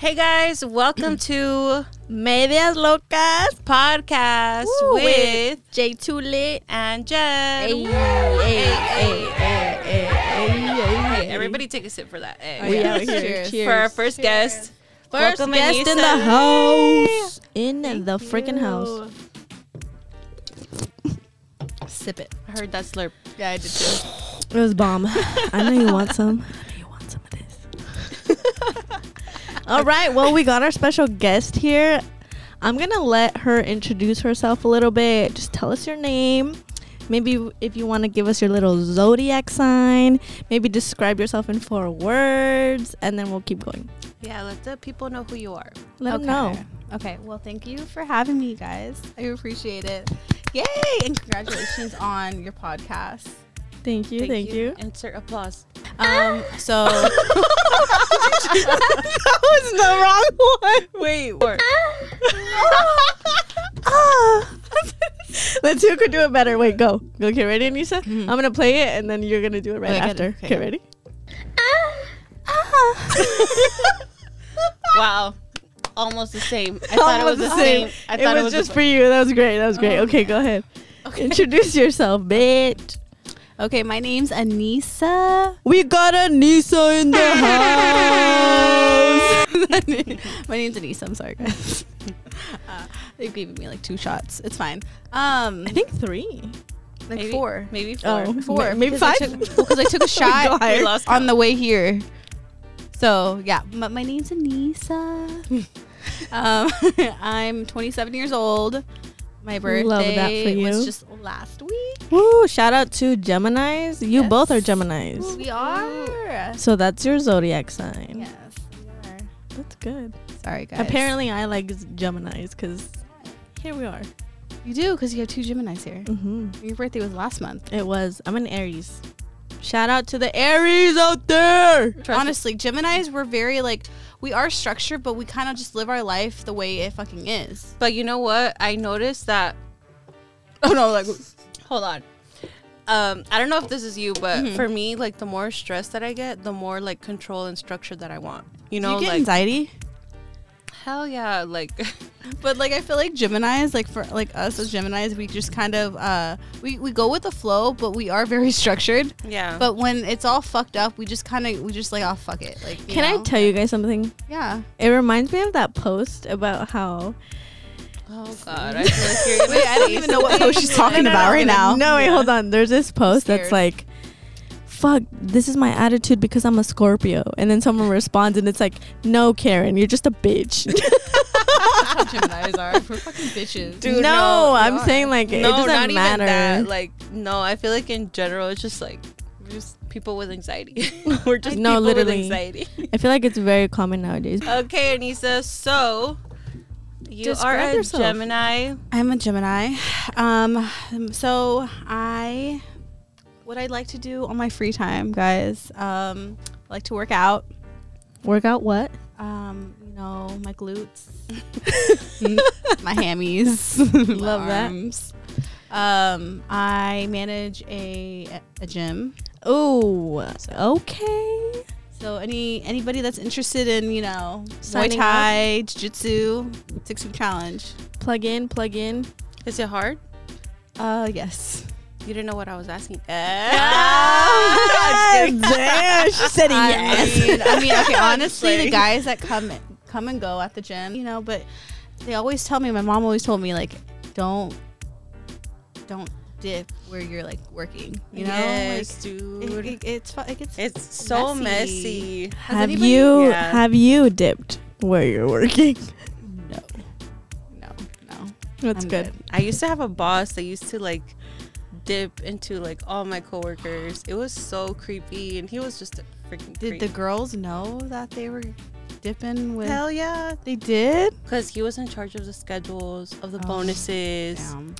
Hey guys, welcome to Medias Lokas podcast Woo, with Jtoolit. and Jen. Hey, hey, hey, hey, hey, Hey, everybody take a sip for that. We Yeah. Cheers. Cheers. For our first guest. First Welcome, guest in the house. In the freaking house. Sip it. I heard that slurp. Yeah, I did too. It was bomb. I know you want some. I know you want some of this. All right. Well, we got our special guest here. I'm going to let her introduce herself a little bit. Just tell us your name. Maybe if you want to give us your little zodiac sign, maybe describe yourself in four words, and then we'll keep going. Yeah, let the people know who you are. Let them know. Okay. Well, thank you for having me, guys. I appreciate it. Yay! And congratulations on your podcast. Thank you. Thank, you. Insert applause. Um. So that was the wrong one. Wait, or Ah. Let's see who can do it better. Wait, go. Okay, ready, Anisa? Mhm. I'm gonna play it and then you're gonna do it right Okay, after. okay. Okay, ready? wow. Almost the same. I thought it was the same. I it was, it was just for you. That was great. That was great. Oh, okay, go ahead. Okay. Introduce yourself, bitch. Okay, my name's Anisa. We got Anisa in the house. my name's Anisa. I'm sorry, guys. Uh, they gave me like two shots. It's fine. Um, I think three. like maybe, four. Maybe four. Oh, Four. ma- maybe because I five. took- Because I took a shot lost on the way here. So yeah, my, my name's Anisa. um, I'm 27 years old. My birthday Love that for you. was just last week. Woo! Shout out to Gemini's. You Yes. both are Gemini's. We are. So that's your zodiac sign. Yes, we are. That's good. Sorry, guys. Apparently, I like Gemini's because here we are. you do because you have two Gemini's here. hmm Your birthday was last month. It was. I'm an Aries. Shout out to the Aries out there. Honestly, Gemini's we're very like we are structured, but we kind of just live our life the way it fucking is. But you know what? I noticed that Oh no, like hold on. Um, I don't know if this is you, but Mhm. for me, like the more stress that I get, the more like control and structure that I want. You do know, you get like anxiety. Hell yeah, like But like I feel like Gemini's, like for like us as Gemini's, we just kind of uh we, we go with the flow, but we are very structured. yeah. But when it's all fucked up, we just kind of we just like oh fuck it. Like you Can I tell you guys something? Yeah. It reminds me of that post about how. oh god, I feel like you're Wait, I don't even know what something. post she's talking about right now. No, wait, Yeah. hold on. There's this post that's like, fuck, this is my attitude because I'm a Scorpio. And then someone responds and it's like, no, Karen, you're just a bitch. Gemini's are. We're fucking bitches. Dude, no, no, I'm are. saying like, it no, doesn't not matter. even that. Like, no, I feel like in general, it's just like we're just people with anxiety. we're just No, people literally. with anxiety. I feel like it's very common nowadays. okay, Anissa, so you Describe are a yourself. Gemini. I'm a Gemini. Um, so I, what I like to do on my free time, guys, um, I like to work out. Work out what? Um, you know, my glutes, my hammies, Love my that. arms. Um, I manage a a gym. Oh, okay. So any anybody that's interested in you know Muay Signing Thai, Jiu Jitsu, six week challenge. Plug in, plug in. Is it hard? Uh, yes. You didn't know what I was asking. Damn, she said I yes. mean, I mean, okay. Honestly, the guys that come come and go at the gym, you know, but they always tell me. My mom always told me like, don't don't dip where you're like working. You know, yes, like, dude. it, it, it's it gets it's so messy. messy. have anybody- you Yeah. have you dipped where you're working? no, no, no. That's I'm good. I used to have a boss that used to like dip into like all my coworkers. It was so creepy, and he was just a freaking Did the girls know that they were dipping with? hell yeah? they did. Because he was in charge of the schedules of the Oh, bonuses. Damn.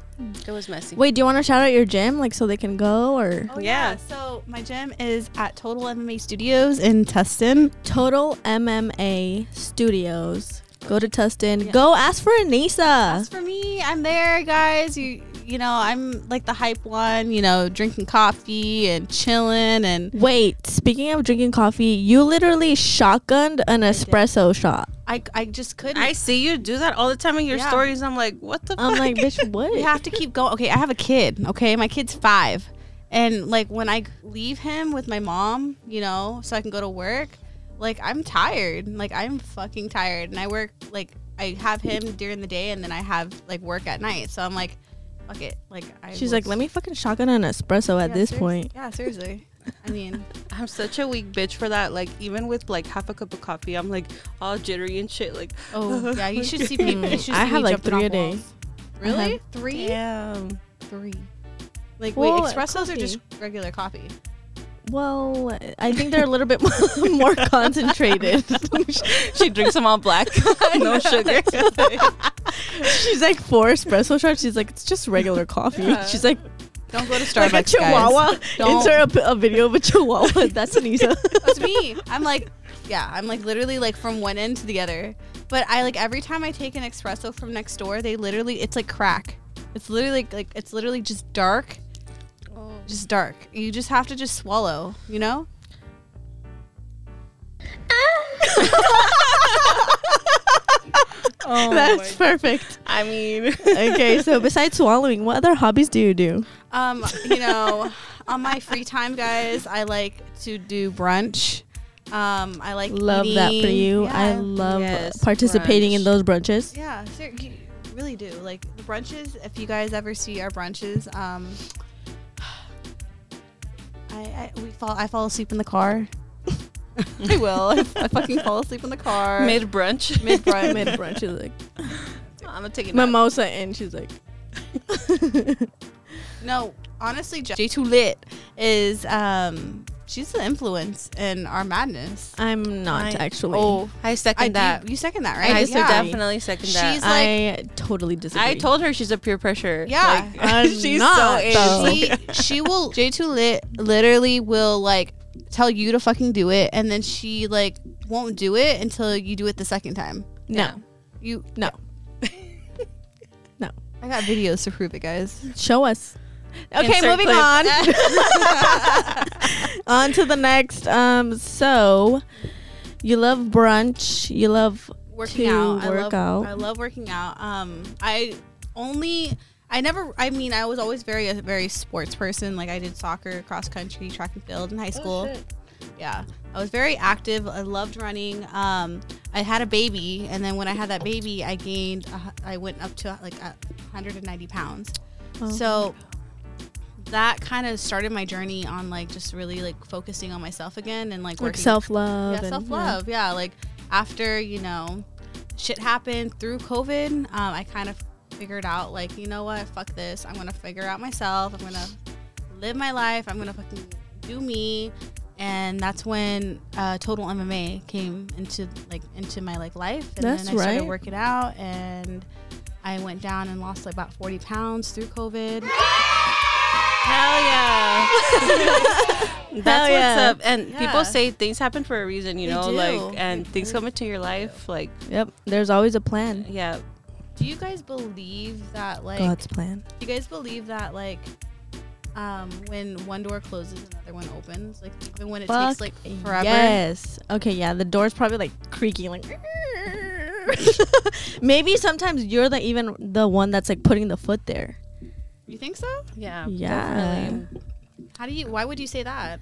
It was messy. Wait, do you want to shout out your gym like so they can go or Oh Yeah. yeah. So my gym is at Total MMA Studios in Tustin. Total MMA Studios? Go to Tustin. Yeah. Go ask for Anisa. That's for me. I'm there, guys. You you know, I'm like the hype one, you know, drinking coffee and chilling and Wait, speaking of drinking coffee, you literally shotgunned an espresso shot. I I just couldn't. I see you do that all the time in your Yeah. stories. I'm like, what the I'm fuck? like, bitch, what? we have to keep going. Okay, I have a kid. Okay, my kid's five, and like when I leave him with my mom, you know, so I can go to work, like I'm tired. Like I'm fucking tired, and I work like I have him during the day, and then I have like work at night. So I'm like, fuck it. Like I She's will like, let me fucking shotgun an espresso at Yeah, this serious- point. Yeah, seriously. I mean, I'm such a weak bitch for that. Like even with like half a cup of coffee, I'm like all jittery and shit. Like, oh yeah, you should see people. You should I have, like, three a day. walls. Really? Three? damn. Three. Like Well, wait, espressos coffee. are just regular coffee. Well, I think they're a little bit more concentrated. she drinks them all black, no sugar. She's like four espresso shots. She's like, it's just regular coffee. Yeah. She's like, Don't go to Starbucks. like Starbucks, a chihuahua. guys. Insert a, a video of a chihuahua. That's Anisa. That's me. I'm like, yeah, I'm like literally like from one end to the other. But I like every time I take an espresso from next door, they literally it's like crack. It's literally like it's literally just dark, oh. just dark. You just have to just swallow, you know? Ah. Oh That's perfect. I mean, Okay, so besides swallowing, what other hobbies do you do? Um, you know, on my free time, guys, I like to do brunch. Um, I like Love that for eating. you. I Yeah. love Yes, participating in brunch. those brunches. Yeah, ser- you really do. Like the brunches, if you guys ever see our brunches, um, I, I we fall I fall asleep in the car. I will. I, I fucking fall asleep in the car. mid brunch. mid brunch. Mid brunch, she's like I'm gonna take a nap. mimosa, and she's like, No, honestly, Jtoolit is um she's the influence in our madness. I'm not I- actually. Oh, I second I that. do. You second that, right? I disagree. definitely second that. She's like- I totally disagree. I told her she's a peer pressure. Yeah. Like, I'm she's not, so she she will Jtoolit literally will like tell you to fucking do it and then she like won't do it until you do it the second time. no, Yeah. You no. No. I got videos to prove it, guys. Show us. Okay, Insert moving clip. on. on to the next. Um, so you love brunch. You love Working To out. I love out. I love working out. Um I only I never I mean I was always very a very sports person. Like I did soccer, cross country, track and field in high school. yeah i was very active i loved running um i had a baby and then when i had that baby i gained a i went up to like a 190 pounds Oh. so that kind of started my journey on like just really like focusing on myself again and like like working self love. yeah self love yeah. like after you know shit happened through covid um, i kind of figured out like you know what fuck this i'm gonna figure out myself i'm gonna live my life i'm gonna fucking do me and that's when uh, total mma came into like into my like life and That's then i started right. working out and i went down and lost like about 40 pounds through covid Hell yeah. That's Hell yeah. what's up. And Yeah. people say things happen for a reason, you They know, do. like and They things do. come into your life, like Yep. There's always a plan. yeah. Do you guys believe that like God's plan. Do you guys believe that like um when one door closes another one opens? Like even when it Fuck takes like forever? Yes. Okay. Yeah. The door's probably like creaking, like. Maybe sometimes you're the even the one that's like putting the foot there. You think so? Yeah. Yeah. definitely. How do you why would you say that?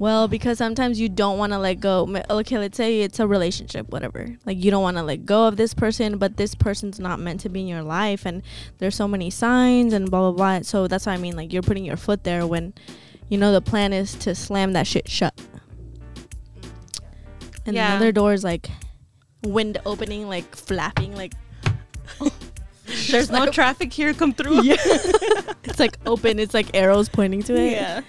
Well, because sometimes you don't want to let go. Okay, let's say it's a relationship, whatever. Like you don't want to let go of this person, but this person's not meant to be in your life, and there's so many signs and blah blah blah. So that's what I mean. Like you're putting your foot there when, you know, the plan is to slam that shit shut. And Yeah. another door is like wind opening, like flapping, like There's no traffic here, come through. yeah. it's like open. It's like arrows pointing to it. yeah.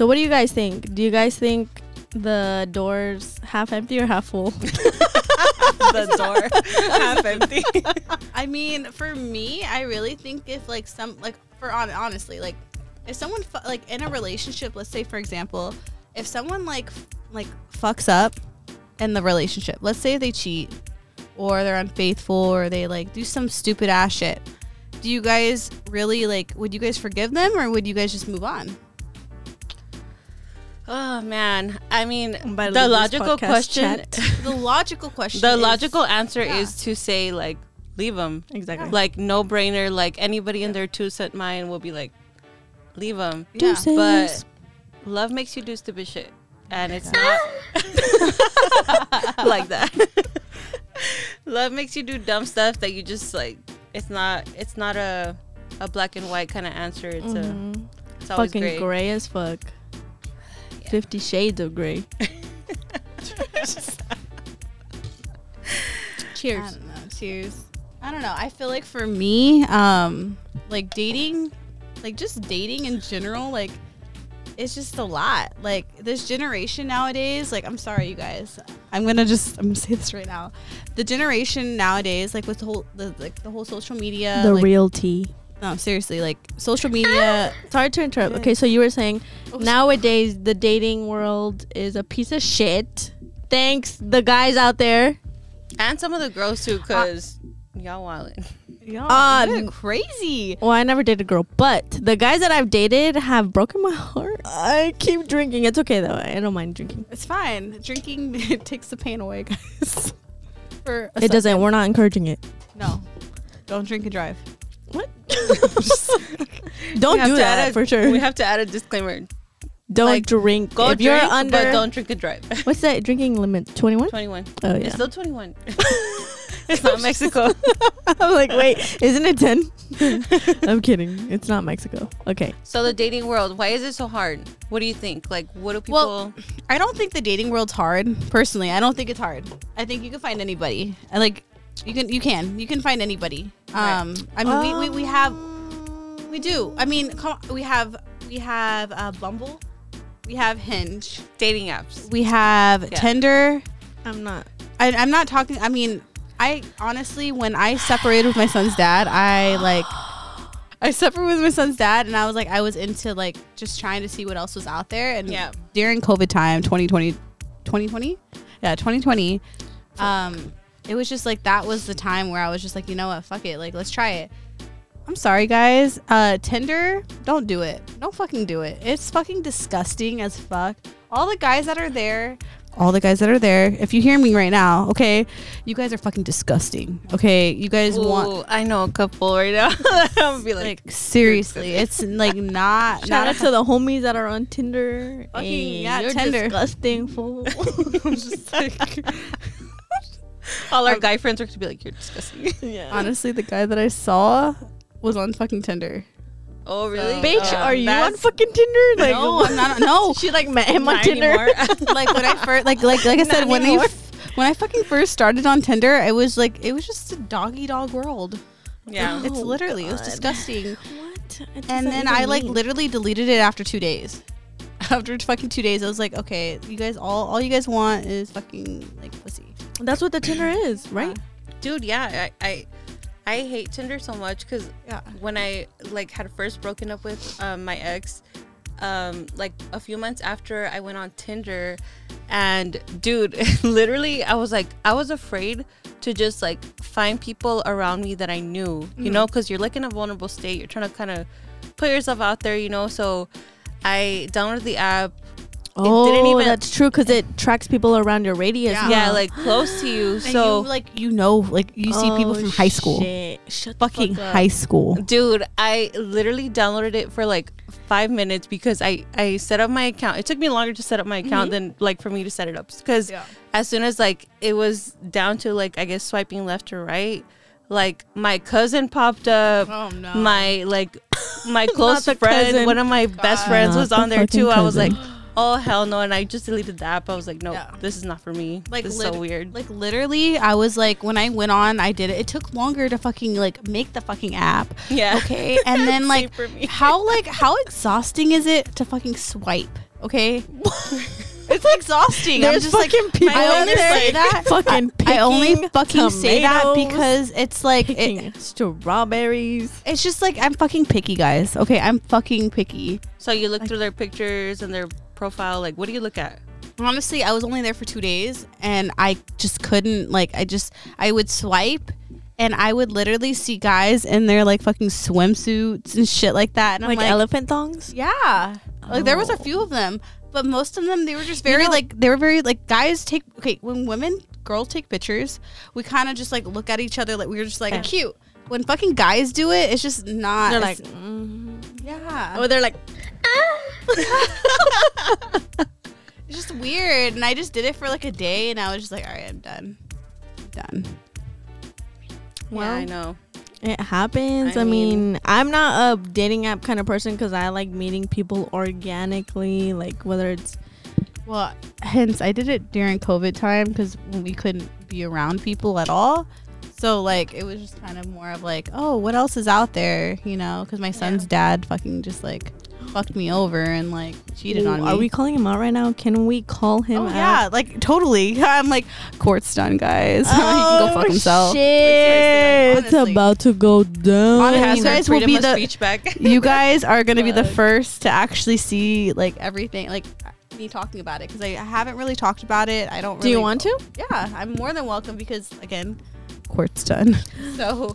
So what do you guys think? Do you guys think the doors half empty or half full? the door half empty. I mean, for me, I really think if like some like for on honestly, like if someone fu- like in a relationship, let's say for example, if someone like f- like fucks up in the relationship, let's say they cheat or they're unfaithful or they like do some stupid ass shit, do you guys really like? Would you guys forgive them, or would you guys just move on? Oh man, I mean, By the logical question. The logical question. the is- logical answer yeah. is to say like, leave them. Exactly. Like no brainer. Like anybody in their two cent mind will be like, leave them. Yeah. Deuces. But love makes you do stupid shit, and it's not like that. love makes you do dumb stuff that you just like. It's not. It's not a a black and white kind of answer. It's a. Mhm. It's always Fucking gray. gray. as fuck. Yeah. Fifty Shades of Gray. I don't know. Cheers. I don't know. I feel like for me, um, like dating, like just dating in general, like it's just a lot. Like this generation nowadays, like I'm sorry, you guys. I'm gonna just I'm gonna say this right now. The generation nowadays, like with the whole the like the whole social media, the like, real tea. No seriously, like social media. Sorry to interrupt. Okay, so you were saying Oh, nowadays the dating world is a piece of shit. Thanks, the guys out there. and some of the girls too, cause y'all wildin'. Y'all, Uh, you're crazy. Well, I never dated a girl, but the guys that I've dated have broken my heart. I keep drinking. It's okay though. I don't mind drinking. It's fine. Drinking it takes the pain away, guys. For a It doesn't. We're not encouraging it. No. Don't drink and drive. Don't do that a- for sure. We have to add a disclaimer. don't like, drink. Go if drink, you're under, but don't drink and drive. what's that drinking limit? Twenty one. 21. Oh It's yeah. still 21. it's not Mexico. I'm like, wait, isn't it ten? I'm kidding. It's not Mexico. Okay. So the dating world, why is it so hard? What do you think? Like, what do people? Well, I don't think the dating world's hard. Personally, I don't think it's hard. I think you can find anybody. I like you can you can you can find anybody. Right. Um, I mean we, we, we have we do. I mean we have we have uh, Bumble, we have Hinge, dating apps. we have Yeah. Tinder. I'm not. I, I'm not talking. I mean, I honestly, when I separated with my son's dad, I like, I separated with my son's dad, and I was like, I was into like just trying to see what else was out there. And Yeah. during COVID time, 2020, 2020, yeah, 2020, um, it was just like that was the time where I was just like, you know what, fuck it, like let's try it. I'm sorry, guys. Uh, Tinder, don't do it. Don't fucking do it. It's fucking disgusting as fuck. All the guys that are there, all the guys that are there, if you hear me right now, okay, you guys are fucking disgusting. Okay, you guys want I know a couple right now. I'm gonna be like, like seriously, it's like not Shout not out to the homies that are on Tinder. Fucking, yeah, you're Tinder. disgusting fool. I'm just like, all our guy friends are gonna be like, you're disgusting. yeah. honestly, the guy that I saw was on fucking Tinder. oh really? Bitch, Uh, are you on fucking Tinder? Like, no, I'm not. No, She like met him on Tinder. like when I first, like like like I said, Not when I anymore. f- when I fucking first started on Tinder, it was like it was just a doggy dog world. yeah. It's Oh, literally it was disgusting. what? And then I like literally deleted it after two days. After fucking two days, I was like, okay, you guys all all you guys want is fucking like pussy. That's what the Tinder is, right? dude yeah i i, I hate tinder so much because Yeah. when i like had first broken up with um, my ex um like a few months after i went on tinder and dude literally i was like i was afraid to just like find people around me that i knew you know because you're like in a vulnerable state you're trying to kind of put yourself out there you know so i downloaded the app Oh, didn't even- that's true because it tracks people around your radius. Yeah. yeah like close to you And so you, like you know, like you see people Oh, from high school, shit. Shut fucking fuck high school. Dude, I literally downloaded it for like five minutes because I I set up my account. It took me longer to set up my account mm-hmm. than like for me to set it up because Yeah. as soon as like it was down to like I guess swiping left or right, like my cousin popped up. Oh no. My like my close friend, cousin. one of my best God. friends Not was the on there fucking too. I was like, oh hell no, and I just deleted the app. I was like, no, Yeah. this is not for me. like this is lit- so weird. Like literally, I was like, when I went on, I did it. It took longer to fucking like make the fucking app. yeah. Okay, and then like, how like how exhausting is it to fucking swipe? Okay, it's exhausting. I'm There's just like, people I only say that. fucking I only fucking say that because it's like it, strawberries. it's just like I'm fucking picky, guys. Okay, I'm fucking picky. So you look through their pictures and their profile. Like, what do you look at? honestly i was only there for two days and i just couldn't like i just i would swipe and I would literally see guys in their like fucking swimsuits and shit like that, and like, I'm like, elephant thongs. yeah, like there was a Oh. few of them, but most of them they were just very know- like they were very like guys take okay when women girls take pictures, we kind of just like look at each other like we were just like Yeah. cute. When fucking guys do it, it's just not. They're like, it's- mm. yeah. or they're like, It's just weird. And I just did it for like a day and I was just like, all right, I'm done. done. yeah, I know. It happens. I, I mean, mean- I'm not a dating app kind of person because I like meeting people organically, like whether it's Well, hence I did it during COVID time because we couldn't be around people at all. So like it was just kind of more of like, oh, what else is out there, you know? Because my son's dad fucking just like fucked me over and like cheated on me. Are we calling him out right now? Can we call him Oh out? yeah, like totally. I'm like, court's done, guys. he can go fuck oh, himself. Oh, Shit. Honestly. It's about to go down. Honestly, you guys will be the- speech back. you guys are gonna be the first to actually see like everything, like me talking about it because I haven't really talked about it. I don't. Do you really- want to? Yeah, I'm more than welcome because again, court's done. so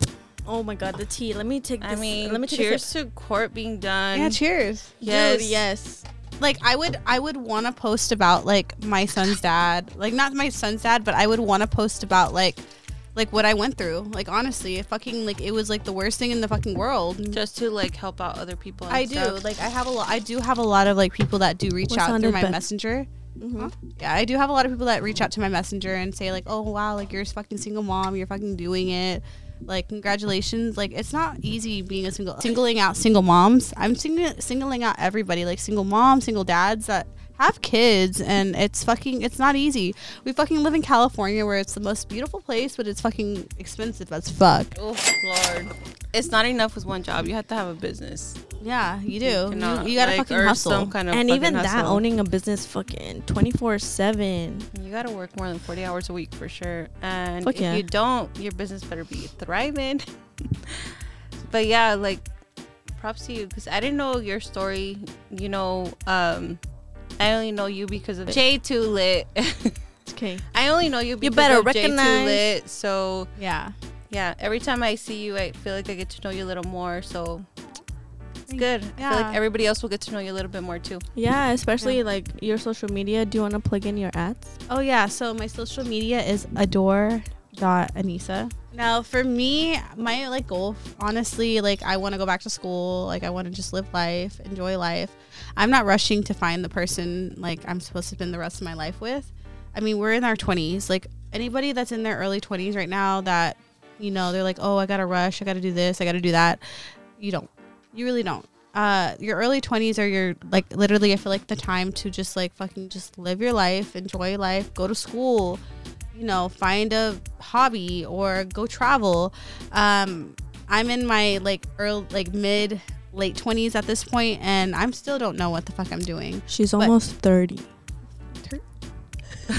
Oh my god, the tea. Let me take. This, I mean, let me take cheers sip. to court being done. yeah, cheers. Yes. Dude, yes. Like I would, I would want to post about like my son's dad, like not my son's dad, but I would want to post about like. Like what I went through, like honestly, it fucking like it was like the worst thing in the fucking world. just to like help out other people. And I do like I have a lot. I do have a lot of like people that do reach What out through my best? messenger. Mhm. Yeah, I do have a lot of people that reach out to my messenger and say like, "Oh wow, like you're a fucking single mom, you're fucking doing it." Like congratulations. Like it's not easy being a single singling out single moms. I'm singling singling out everybody, like single moms, single dads that have kids and it's fucking it's not easy. We fucking live in California where it's the most beautiful place, but it's fucking expensive as fuck. Oh Lord, it's not enough with one job. You have to have a business. Yeah, you do. You, cannot, you gotta like, fucking hustle. Some kind of and fucking even that, hustle. owning a business, fucking twenty four seven. You gotta work more than forty hours a week for sure. And Fuck if yeah. you don't, your business better be thriving. but yeah, like props to you because I didn't know your story. You know, um, I only know you because of Jtoolit. Okay. I only know you because better of J2 recognize- Lit. So yeah. yeah, every time I see you, I feel like I get to know you a little more. So it's Thank- good. I feel like everybody else will get to know you a little bit more too. Yeah, especially like your social media. Do you want to plug in your ads? Oh yeah, so my social media is adore dot anisa Now for me, my like goal honestly, like I want to go back to school, like I want to just live life, enjoy life. I'm not rushing to find the person like I'm supposed to spend the rest of my life with. I mean, we're in our 20s. Like anybody that's in their early 20s right now that you know, they're like, "Oh, I got to rush, I got to do this, I got to do that." You don't. You really don't. Uh, your early 20s are your like literally I feel like the time to just like fucking just live your life, enjoy life, go to school, you know, find a hobby or go travel. Um, I'm in my like early like mid late 20s at this point and I'm still don't know what the fuck I'm doing. She's But- almost thirty.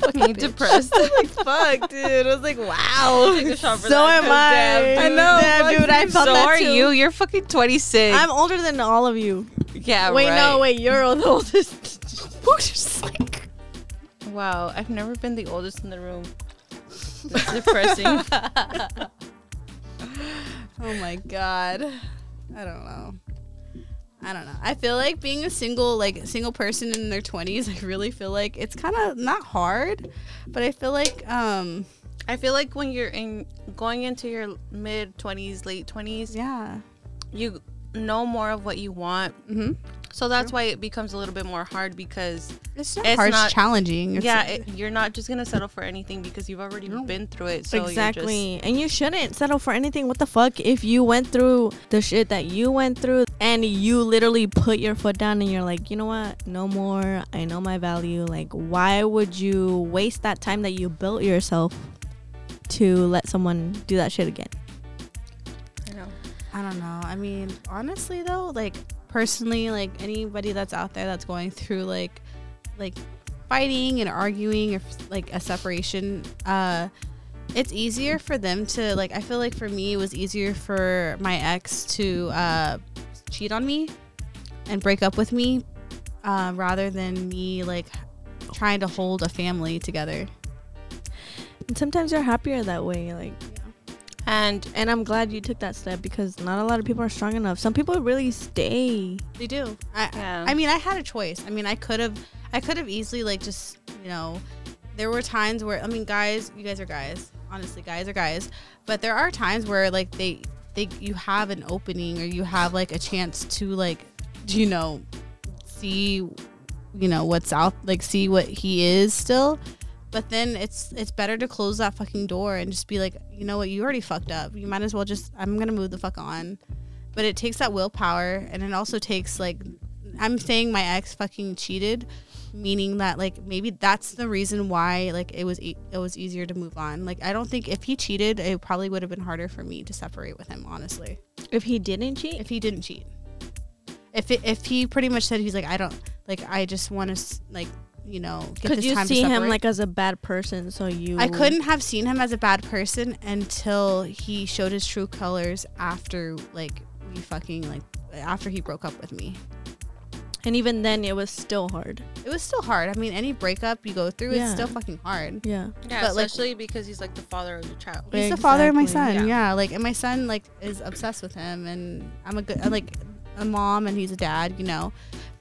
Fucking depressed. like, fuck, dude. I was like, wow. Take a shot for So that, am 'cause I. damn, I know, Damn, dude, I felt so that are too. you. You're fucking 26. I'm older than all of you. yeah, wait, right. no, wait. You're the oldest. like Wow, I've never been the oldest in the room. It's depressing. Oh my god. I don't know. I don't know. I feel like being a single like single person in their 20s, I really feel like it's kind of not hard, but I feel like um I feel like when you're in going into your mid 20s, late 20s, yeah. you know more of what you want. Mhm. So that's why it becomes a little bit more hard because It's not It's hard, not- it's challenging. It's, yeah, it, you're not just gonna settle for anything because you've already No. been through it. So exactly. and you shouldn't settle for anything. What the fuck? If you went through the shit that you went through and you literally put your foot down and you're like, you know what? No more. I know my value. Like, why would you waste that time that you built yourself to let someone do that shit again? You're just, you know. I don't know. I mean, honestly though, like personally, like anybody that's out there that's going through like like fighting and arguing or like a separation, uh it's easier for them to like I feel like for me it was easier for my ex to uh cheat on me and break up with me uh, rather than me like trying to hold a family together. And sometimes you're happier that way. Like, And And I'm glad you took that step because not a lot of people are strong enough. Some people really stay. They do. I, Yeah. I mean, I had a choice. I mean, I could have, I could have easily like just, you know, there were times where I mean, guys, you guys are guys. Honestly, guys are guys. But there are times where like they, they, you have an opening or you have like a chance to like, you know, see, you know, what's out, like see what he is still. But then it's it's better to close that fucking door and just be like, you know what, you already fucked up. You might as well just I'm gonna move the fuck on. But it takes that willpower and it also takes like I'm saying my ex fucking cheated, meaning that like maybe that's the reason why like it was e- it was easier to move on. Like I don't think if he cheated, it probably would have been harder for me to separate with him. Honestly, If he didn't cheat, if he didn't cheat, if it, if he pretty much said he's like I don't like I just want to like you know get could this you time to see him like as a bad person? So you, I couldn't have seen him as a bad person until he showed his true colors after like we fucking like after he broke up with me. And even then, it was still hard. It was still hard. I mean, any breakup you go through, Yeah. it's still fucking hard. Yeah. yeah, But, like- especially because he's like the father of the child. He's the father of my son. Yeah. Yeah. like and my son like is obsessed with him, and I'm a good like a mom, and he's a dad, you know.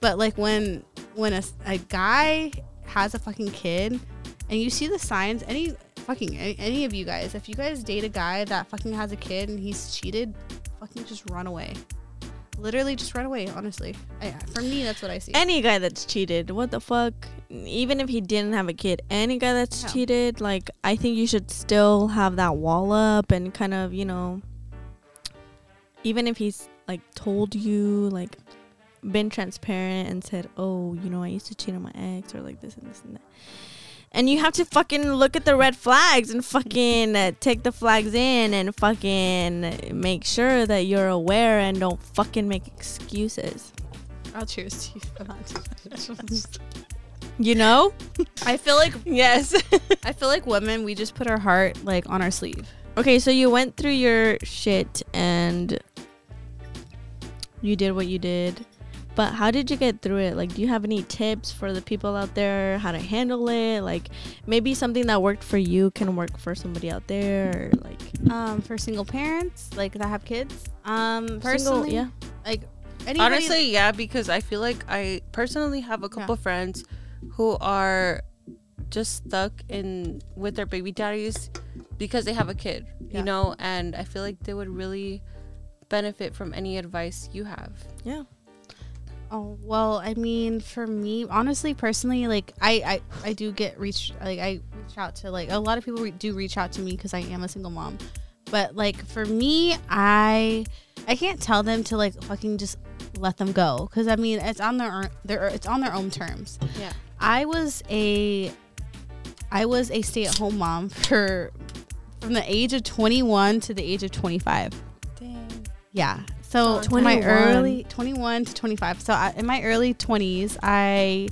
But like when when a, a guy has a fucking kid, and you see the signs, any fucking any, any of you guys, if you guys date a guy that fucking has a kid and he's cheated, fucking just run away. Literally, just run away. Honestly, I, for me, that's what I see. Any guy that's cheated, what the fuck? Even if he didn't have a kid, any guy that's Yeah. cheated, like I think you should still have that wall up and kind of, you know, even if he's like told you, like been transparent and said, "Oh, you know, I used to cheat on my ex," or like this and this and that. And you have to fucking look at the red flags and fucking uh, take the flags in and fucking make sure that you're aware and don't fucking make excuses. I'll cheers to you for that. You know? I feel like Yes. I feel like women, we just put our heart like on our sleeve. Okay, so you went through your shit and you did what you did. But how did you get through it? Like, do you have any tips for the people out there how to handle it? Like, maybe something that worked for you can work for somebody out there. Or like, Um, for single parents like that have kids. Um, single- personally, yeah. like anybody, Honestly, yeah, because I feel like I personally have a couple friends who are just stuck in with their baby daddies because they have a kid, Yeah. you know, and I feel like they would really benefit from any advice you have. Yeah. Oh well, I mean, for me, honestly, personally, like I, I, I do get reach, like I reach out to like a lot of people re- do reach out to me because I am a single mom. But like for me, I, I can't tell them to like fucking just let them go because I mean it's on their own, their it's on their own terms. Yeah. I was a, I was a stay at home mom for, from the age of twenty one to the age of twenty five. Dang. Yeah. So Oh, to my 21. early 21 to 25. So I, in my early 20s, I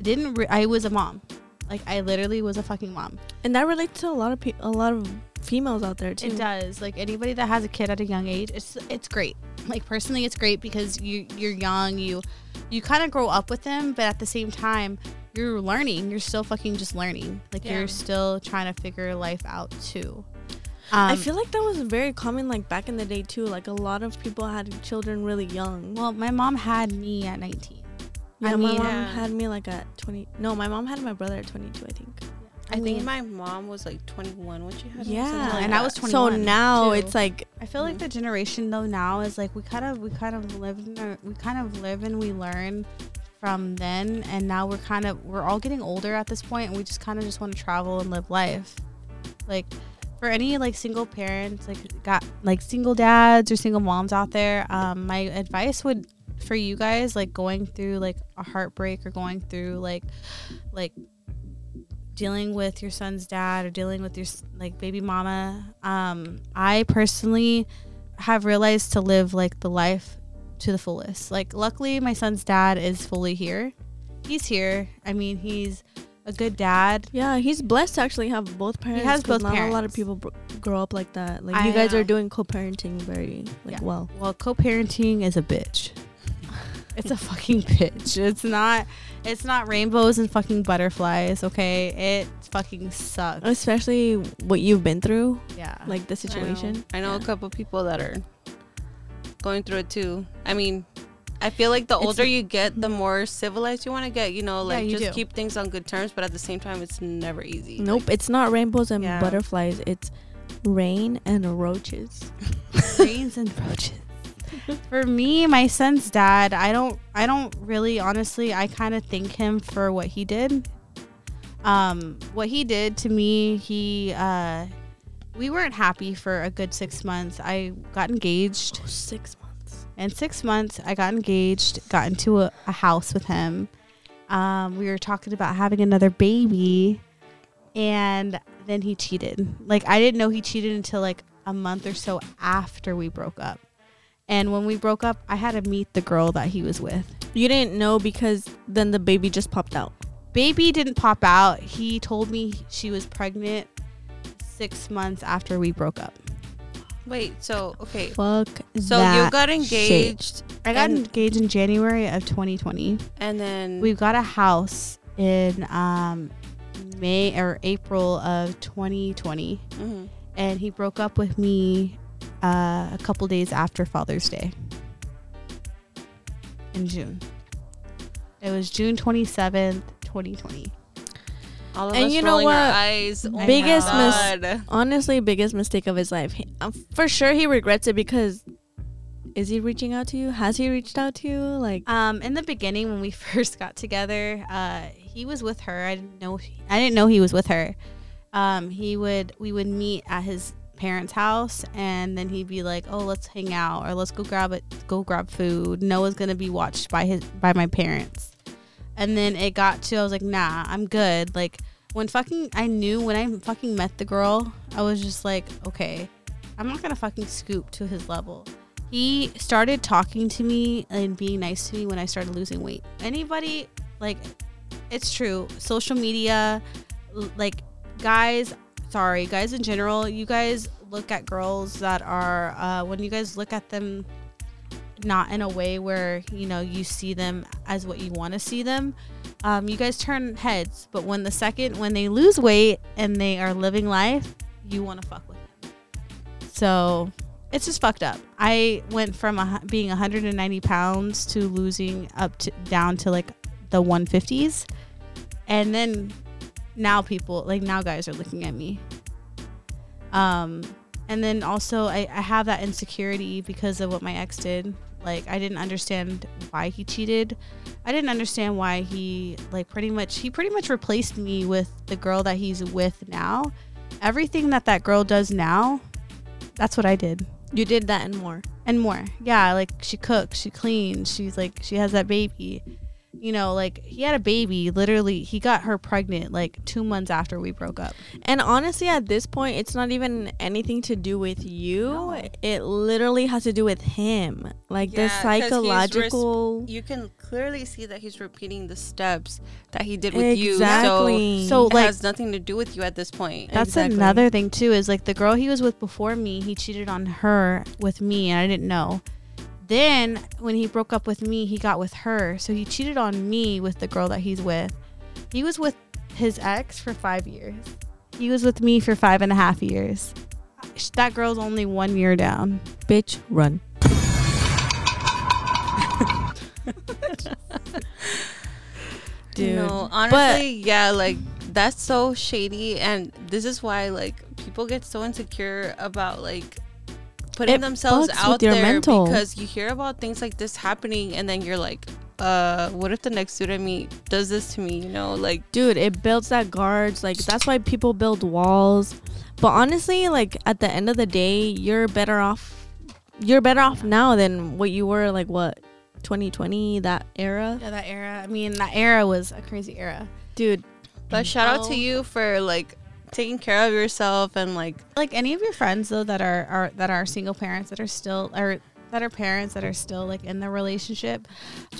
didn't re- I was a mom. Like I literally was a fucking mom. And that relates to a lot of pe- a lot of females out there too. It does. Like anybody that has a kid at a young age, it's it's great. Like personally it's great because you you're young, you you kind of grow up with them, but at the same time, you're learning. You're still fucking just learning. Like Yeah. you're still trying to figure life out too. I Um, feel like that was very common like back in the day too. Like a lot of people had children really young. well, my mom had me at 19. Yeah, I my mean, mom Yeah. had me like at 20. No, my mom had my brother at 22, I think. I, think my mom was like 21 when she had me, Yeah, something like and I that. was So now too. it's like I feel like the generation though now is like we kind of we kind of live in a, we kind of live and we learn from then and now we're kind of we're all getting older at this point and we just kind of just want to travel and live life. Like for any like single parents like got like single dads or single moms out there, um my advice would for you guys like going through like a heartbreak or going through like like dealing with your son's dad or dealing with your like baby mama um i personally have realized to live like the life to the fullest. Like luckily my son's dad is fully here. He's here. I mean he's a good dad yeah, he's blessed to actually have both parents. has 'cause both not a lot of people br- grow up like that. Like I you guys know. are doing co-parenting very like Yeah. well. well co-parenting is a bitch It's a fucking bitch. It's not. It's not rainbows and fucking butterflies. Okay, it fucking sucks. Especially what you've been through, Yeah. like the I know. situation. I know, Yeah. a couple people that are going through it too. I mean, I feel like the It's- older you get, the more civilized you want to get. You know, Yeah, like you just do. keep things on good terms, but at the same time, it's never easy. Nope, it's not rainbows and Yeah. butterflies. It's rain and roaches. Brains and roaches. For me, my son's dad, I don't I don't really honestly I kind of thank him for what he did. Um what he did to me, he uh we weren't happy for a good 6 months. I got engaged. Oh, six months. In 6 months, I got engaged, got into a, a house with him. Um we were talking about having another baby and then he cheated. Like I didn't know he cheated until like a month or so after we broke up. And when we broke up, I had to meet the girl that he was with. You didn't know because then the baby just popped out. Baby didn't pop out. He told me she was pregnant 6 months after we broke up. Wait, so okay, Fuck. so you got shit. engaged, I got engaged in January of 2020. and then We got a house in um May or April of 2020 Mhm. and he broke up with me uh, a couple days after Father's Day in June. It was June 27th, 2020. All of And us you know what? eyes. Oh Biggest God. Honestly, biggest mistake of his life. He- um, for sure, he regrets it because. Is he reaching out to you? Has he reached out to you? Like, Um, in the beginning, when we first got together, uh, he was with her. I didn't know. I didn't know he was with her. Um, he would. We would meet at his parents' house, and then he'd be like, "Oh, let's hang out, or let's go grab it. Go grab food. Noah's gonna be watched by his by my parents." And then it got to I was like, "Nah, I'm good." Like when fucking I knew when I fucking met the girl, I was just like, "Okay, I'm not gonna fucking scoop to his level." He started talking to me and being nice to me when I started losing weight. Anybody like it's true. Social media like guys, sorry, guys in general, you guys look at girls that are uh when you guys look at them not in a way where, you know, you see them as what you want to see them. Um, you guys turn heads, but when the second when they lose weight and they are living life, you want to fuck with them. So it's just fucked up. I went from a, being 190 pounds to losing up to down to like the 150s, and then now people like now guys are looking at me. Um, and then also I, I have that insecurity because of what my ex did. Like I didn't understand why he cheated. I didn't understand why he like pretty much he pretty much replaced me with the girl that he's with now. Everything that that girl does now, that's what I did you did that and more. and more. Yeah, like she cooks, she cleans, she's like she has that baby. You know, like he had a baby. Literally, he got her pregnant like two months after we broke up. And honestly, at this point, it's not even anything to do with you. No. It literally has to do with him. Like Yeah, the psychological. You can clearly see that he's repeating the steps that he did with you. exactly. So, So it like- has nothing to do with you at this point. That's Exactly. another thing too. Is like the girl he was with before me, he cheated on her with me, and I didn't know. Then when he broke up with me, he got with her. So he cheated on me with the girl that he's with. He was with his ex for five years. He was with me for five and a half years. That girl's only one year down. bitch, run. Dude. No, honestly, yeah, like that's so shady, and this is why like people get so insecure about like putting It themselves out there mental. because you hear about things like this happening, and then you're like, uh, what if the next dude I meet does this to me? You know, like dude it builds that guards like that's why people build walls but honestly like at the end of the day you're better off you're better off now than what you were like what 2020 that era Yeah, that era. I mean, that era was a crazy era. dude But shout out Oh. to you for like taking care of yourself and like like any of your friends though that are, are that are single parents that are still or that are parents that are still like in the relationship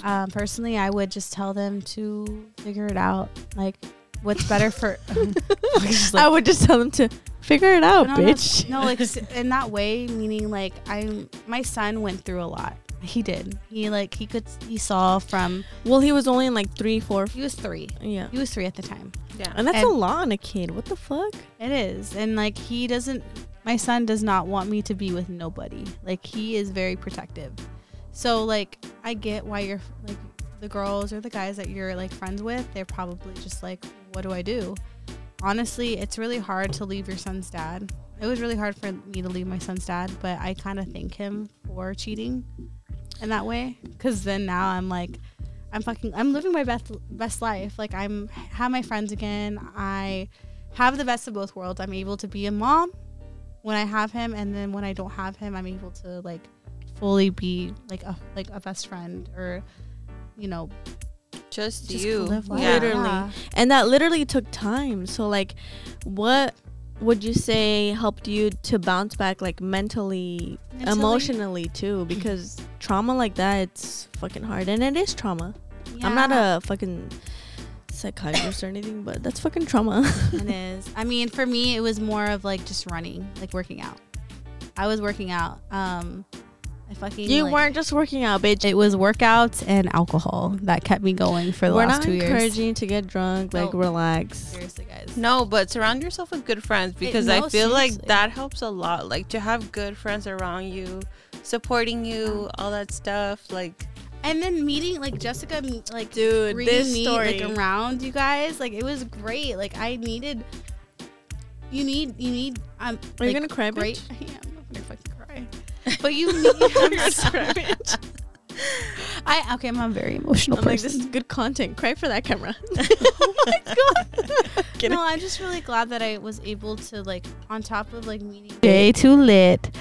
um, personally i would just tell them to figure it out. Like what's better for like- i would just tell them to figure it out no, no, bitch. no like in that way meaning like i'm my son went through a lot He did. He like he could he saw from Well, he was only in like three, four. he was three. Yeah. He was three at the time. Yeah. And that's a And- lot on a kid. What the fuck? It is. And like he doesn't my son does not want me to be with nobody. Like he is very protective. So like I get why you're like the girls or the guys that you're like friends with, they're probably just like what do I do? Honestly, it's really hard to leave your son's dad. It was really hard for me to leave my son's dad, but I kind of thank him for cheating in that way cuz then now I'm like I'm fucking I'm living my best best life. Like I'm have my friends again. I have the best of both worlds. I'm able to be a mom when I have him, and then when I don't have him, I'm able to like fully be like a like a best friend or you know Just, just you. live life. Yeah. Literally. Yeah. And that literally took time. So, like, what would you say helped you to bounce back, like, mentally, Mentally? emotionally, too? Because trauma like that, it's fucking hard. And it is trauma. I'm not a fucking psychiatrist or anything, but that's fucking trauma. it is. I mean, for me, it was more of like just running, like working out. I was working out. Um, I fucking you like- weren't just working out, bitch. It was workouts and alcohol that kept me going for the We're last not two years. encouraging you to get drunk. Like, No. relax. Seriously, guys. No, but surround yourself with good friends because no, I feel like that helps a lot. Like to have good friends around you, supporting you, all that stuff. Like And then meeting like Jessica, m- like Dude, bringing this me story. like around you guys, like it was great. Like I needed, you need, you need. Um, Are you gonna cry, Great. bitch? I am. I'm gonna fucking cry. But you need. I'm sorry. I okay. I'm a very emotional I'm like, this is good content. Cry for that camera. oh my god. No, I'm just really glad that I was able to like on top of like meeting Jtoolit.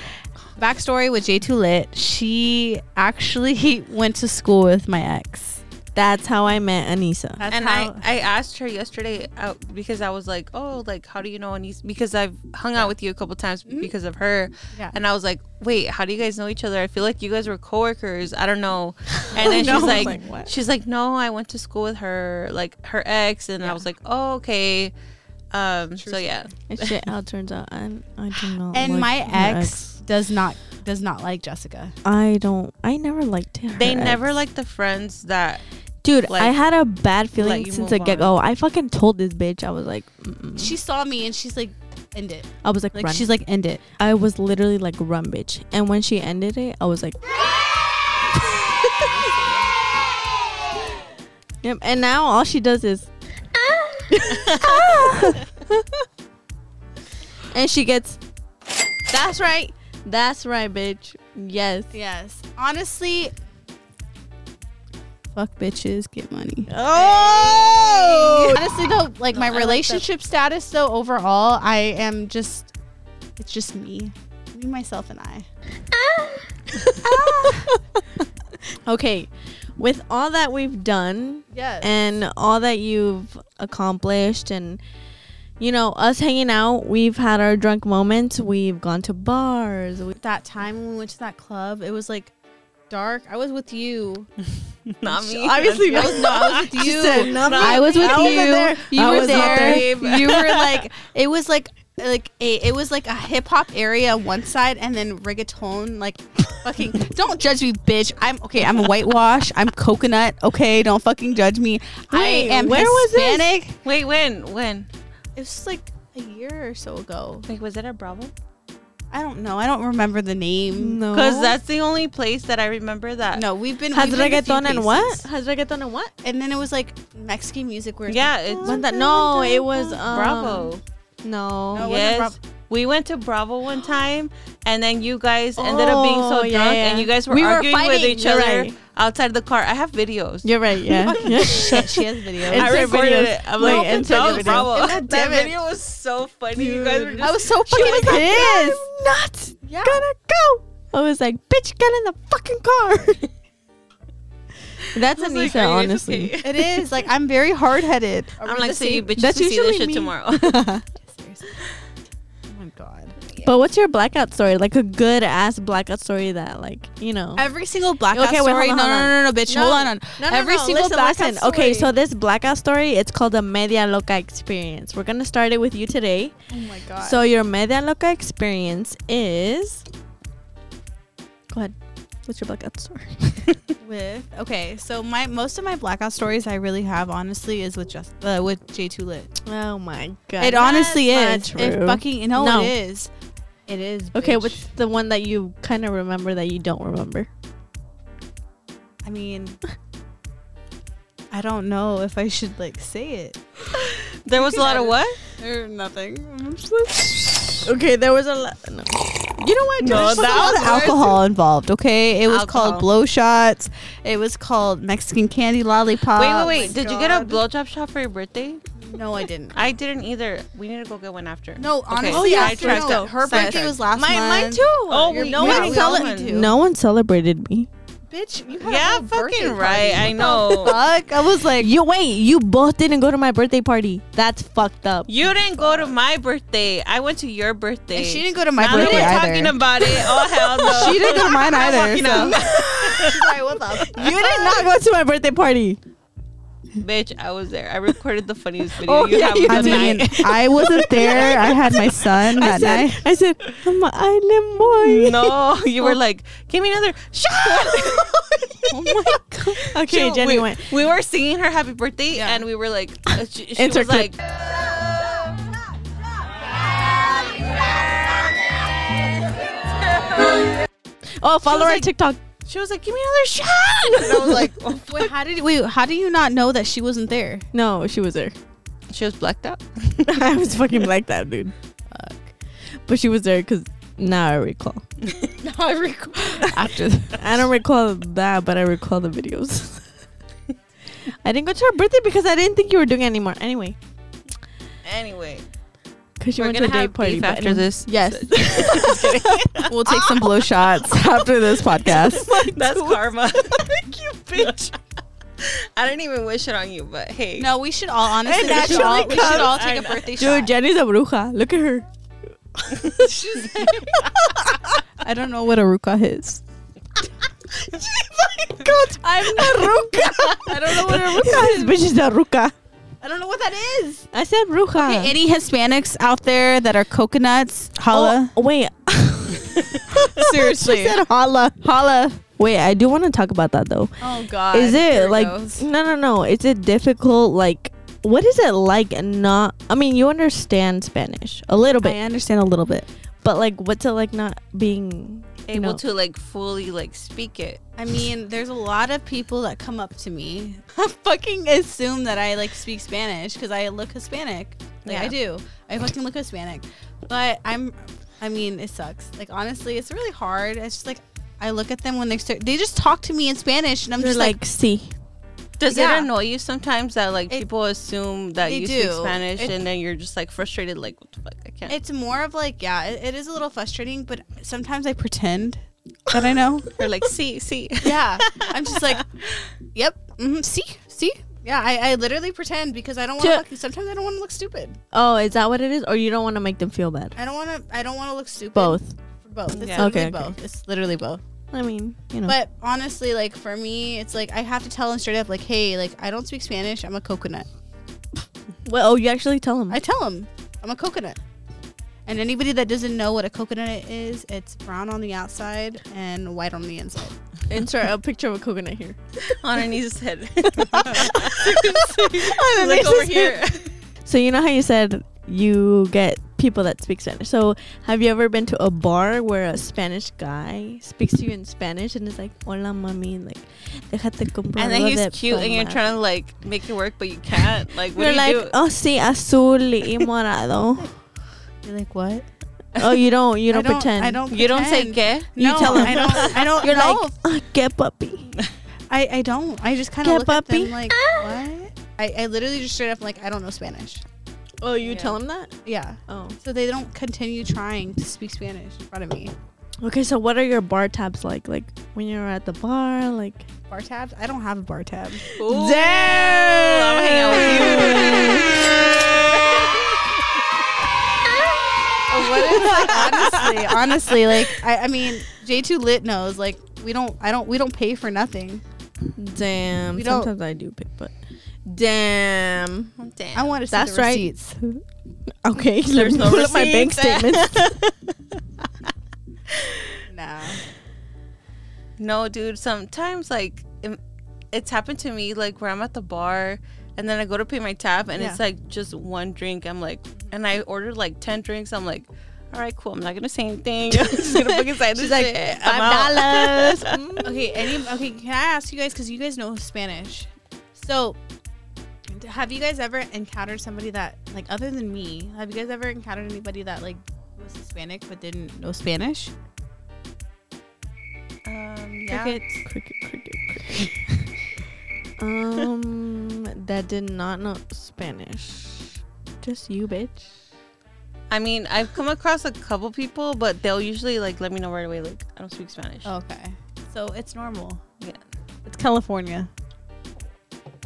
Backstory with Jtoolit. She actually went to school with my ex. That's how I met Anisa. That's and how. I, I asked her yesterday out because I was like, oh, like how do you know Anise? Because I've hung out with you a couple times Mhm. because of her, yeah. and I was like, wait, how do you guys know each other? I feel like you guys were coworkers. I don't know. And then No, she's like, like, what? she's like, no, I went to school with her, like her ex, and I was like, oh, okay. Um. True so yeah. And shit, how it turns out, I'm, I do not. and like my her ex, does not does not like Jessica. I don't. I never liked her. They never ex. like the friends that Dude, like, I had a bad feeling you since move the get go. I fucking told this bitch. I was like, mm-mm. She saw me and she's like, end it. I was like, Like run. she's like, end it. I was literally like, run, bitch. And when she ended it, I was like, yep. And now all she does is, and she gets. That's right. That's right, bitch. Yes. Yes. Honestly, fuck bitches, get money. Oh. Honestly though, like No, my I like relationship status though, overall, I am just it's just me. Me, myself and I. Ah. Okay. With all that we've done, Yes. and all that you've accomplished and you know us hanging out we've had our drunk moments we've gone to bars we, that time when we went to that club, it was like dark. I was with you. not me. Obviously I was, no, I was with you. said, "Not me." I was with I you. You I were was not there. there. you were like it was like like a it was like a hip hop area one side and then reggaeton like fucking don't judge me bitch i'm okay i'm a whitewash i'm coconut okay don't fucking judge me i am where was this? Wait, when? When? it was like a year or so ago Like, was it at Bravo? i don't know i don't remember the name no Because that's the only place that I remember that. no we've been has we've been to a few reggaeton and what places. has reggaeton and what and then it was like mexican music where Yeah, it's was that no it was um, Bravo. No No, yes. We went to Bravo one time, and then you guys ended up being so Oh, drunk, yeah, yeah. and you guys were We were arguing with each you're other right. outside the car. I have videos. you're right yeah, yeah. Shit, she has videos I recorded videos. it. I'm Wait, like, insert that your was. Bravo. God that video was so funny. You guys were just. i was so she fucking was like pissed i'm nuts Yeah. gonna go i was like bitch get in the fucking car that's I was like, Anisa, "Are you guys honestly okay?" It is like I'm very hard headed. I'm like, so you bitches That's will see this shit me. tomorrow. Oh my god. But what's your blackout story? Like a good ass blackout story that, like, you know. Every single blackout Okay, wait, story. hold on, no, hold no, on. no, no, no, bitch. No. Hold on. on. No, no, Every no, single listen, blackout listen. Okay, so this blackout story, it's called the Media Loca experience. We're gonna start it with you today. Oh my god. So your Media Loca experience is. Go ahead. What's your blackout story? with okay, so my most of my blackout stories I really have honestly is with just uh, with Jtoolit. Oh my god. it honestly is. not It true. fucking no, No. it is. It is. Okay, bitch. what's the one that you kind of remember that you don't remember? I mean, I don't know if I should like say it. There was a lot of what? Or nothing. Okay, there was a lot. No. You know what? No, There's a lot of alcohol involved. Okay, it was Alcohol. called blow shots. It was called Mexican candy lollipop. wait, wait, wait. Oh Did you get a God. blowjob shot for your birthday? No, I didn't. I didn't either. We need to go get one after. No, honestly, Oh, yeah, after, sidetracked no, it. her birthday Sidetracked. was last Mine, mine too. Oh, You're- we- no we one all cele- went to. No one celebrated me. Bitch, you had a Yeah, birthday fucking party. right. I know. fuck? I was like, You wait. You both didn't go to my birthday party. That's fucked up. You didn't go to my birthday. I went to your birthday. and she didn't go to my now that birthday we're either. talking about it. Oh hell no. she didn't go to mine either. so- She's like, what the? You did not go to my birthday party. Bitch, I was there. I recorded the funniest video Oh, you yeah, have you of I mean, night. I wasn't there. I had my son I that said, night. I said, I'm an island boy. No, you were like, give me another shot. Oh my god. Okay, She- Jenny we, went. we were singing her happy birthday, Yeah. and we were like, uh, she, she was like, Oh, follow was her like- on TikTok. She was like, give me another shot. And I was like, oh, Wait, how did wait? How do you not know that she wasn't there? No, she was there. she was blacked out. I was fucking blacked out, dude. Fuck. But she was there because now I recall. Now I recall. After I don't recall that, but I recall the videos. I didn't go to her birthday because I didn't think you were doing it anymore. Anyway, Anyway, because you we're went to gonna a day party beef but after this. Yes. We'll take some blow shots after this podcast. That's karma. Thank you bitch. I didn't even wish it on you, but hey. No, we should all honestly. It We should, all, naturally we should all take a know. birthday Dude, shot. Jenny's a bruja. Look at her. I don't know what a ruka is. Oh my god. I'm a ruca. I don't know what a ruka this is. bitch is a ruca. I don't know what that is. I said bruja. Okay, any Hispanics out there that are coconuts, holla. Oh, wait. Seriously. she said holla. holla. Wait, I do want to talk about that though. Oh God. is it like goes. no no no is it difficult like what is it like not i mean you understand spanish a little bit. I understand a little bit. but like what's it like not being you able know, to like fully like speak it. I mean, there's a lot of people that come up to me, fucking assume that I like speak Spanish because I look Hispanic. Like Yeah. I do. I fucking look Hispanic, but I'm. I mean, it sucks. Like honestly, it's really hard. It's just like I look at them when they start. They just talk to me in Spanish, and I'm they're just like like, see Does Yeah. it annoy you sometimes that like It- people assume that they you speak. Spanish It- and then you're just like frustrated, like what the fuck? I can't. it's more of like, yeah, it, it is a little frustrating, but sometimes I pretend that I know. Or like, see, see. yeah, I'm just like, yep, mm see, see. Yeah, I, I literally pretend because I don't want to. Ju- Look, sometimes I don't want to look stupid. oh is that what it is or you don't want to make them feel bad I don't want to. I don't want to look stupid. both both. It's Yeah. literally Okay, okay. both. It's literally both. i mean you know But honestly, like for me, it's like I have to tell them straight up, like, hey, like I don't speak Spanish. I'm a coconut. well oh you actually tell them I tell them I'm a coconut. And anybody that doesn't know what a coconut is, it's brown on the outside and white on the inside. insert a picture of a coconut here On her knees head. her like knees over here. so you know how you said you get people that speak spanish so have you ever been to a bar where a spanish guy speaks to you in spanish and is like hola mami and like déjate comprar And then he's de cute and you're trying to like make it work, but you can't. Like, what You're do like, you do? oh, sí, azul y morado. You're like, what? oh, you don't, you I don't, pretend. I don't. You don't say pretend. que? You no, tell 'em. I don't. I don't. You're no. like, ah, que papi. I, I don't. I just kind Que of look at papi? them like, what? I, I literally just straight up like, I don't know Spanish. Oh, you Yeah. tell him that? Yeah. Oh. So they don't continue trying to speak Spanish in front of me. Okay, so what are your bar tabs like? Like when you're at the bar, like. Bar tabs? I don't have a bar tab. Ooh, Damn! I'm gonna out with you. What is like, honestly, honestly, like I, I mean, Jtoolit knows like we don't I don't we don't pay for nothing. Damn. We don't- Sometimes I do pick, but. Damn. Damn. I want to see That's the right. receipts. Okay, let There's me no pull up my bank receipts. statement. Nah. No, dude. Sometimes like it- it's happened to me like where I'm at the bar and then I go to pay my tab and it's like just one drink. I'm like, and I ordered like ten drinks. I'm like, all right, cool. I'm not gonna say anything. I'm just gonna fucking sign this She's like, shit. five I'm out." dollars. Okay, any okay, can I ask you guys because you guys know Spanish. So have you guys ever encountered somebody that like other than me, have you guys ever encountered anybody that like was Hispanic but didn't know Spanish? Um, yeah. Crickets. cricket, cricket, cricket. Um, that did not know Spanish. Just you, bitch. I mean, I've come across a couple people, but they'll usually like let me know right away. Like, I don't speak Spanish. Okay. So it's normal. Yeah. It's California.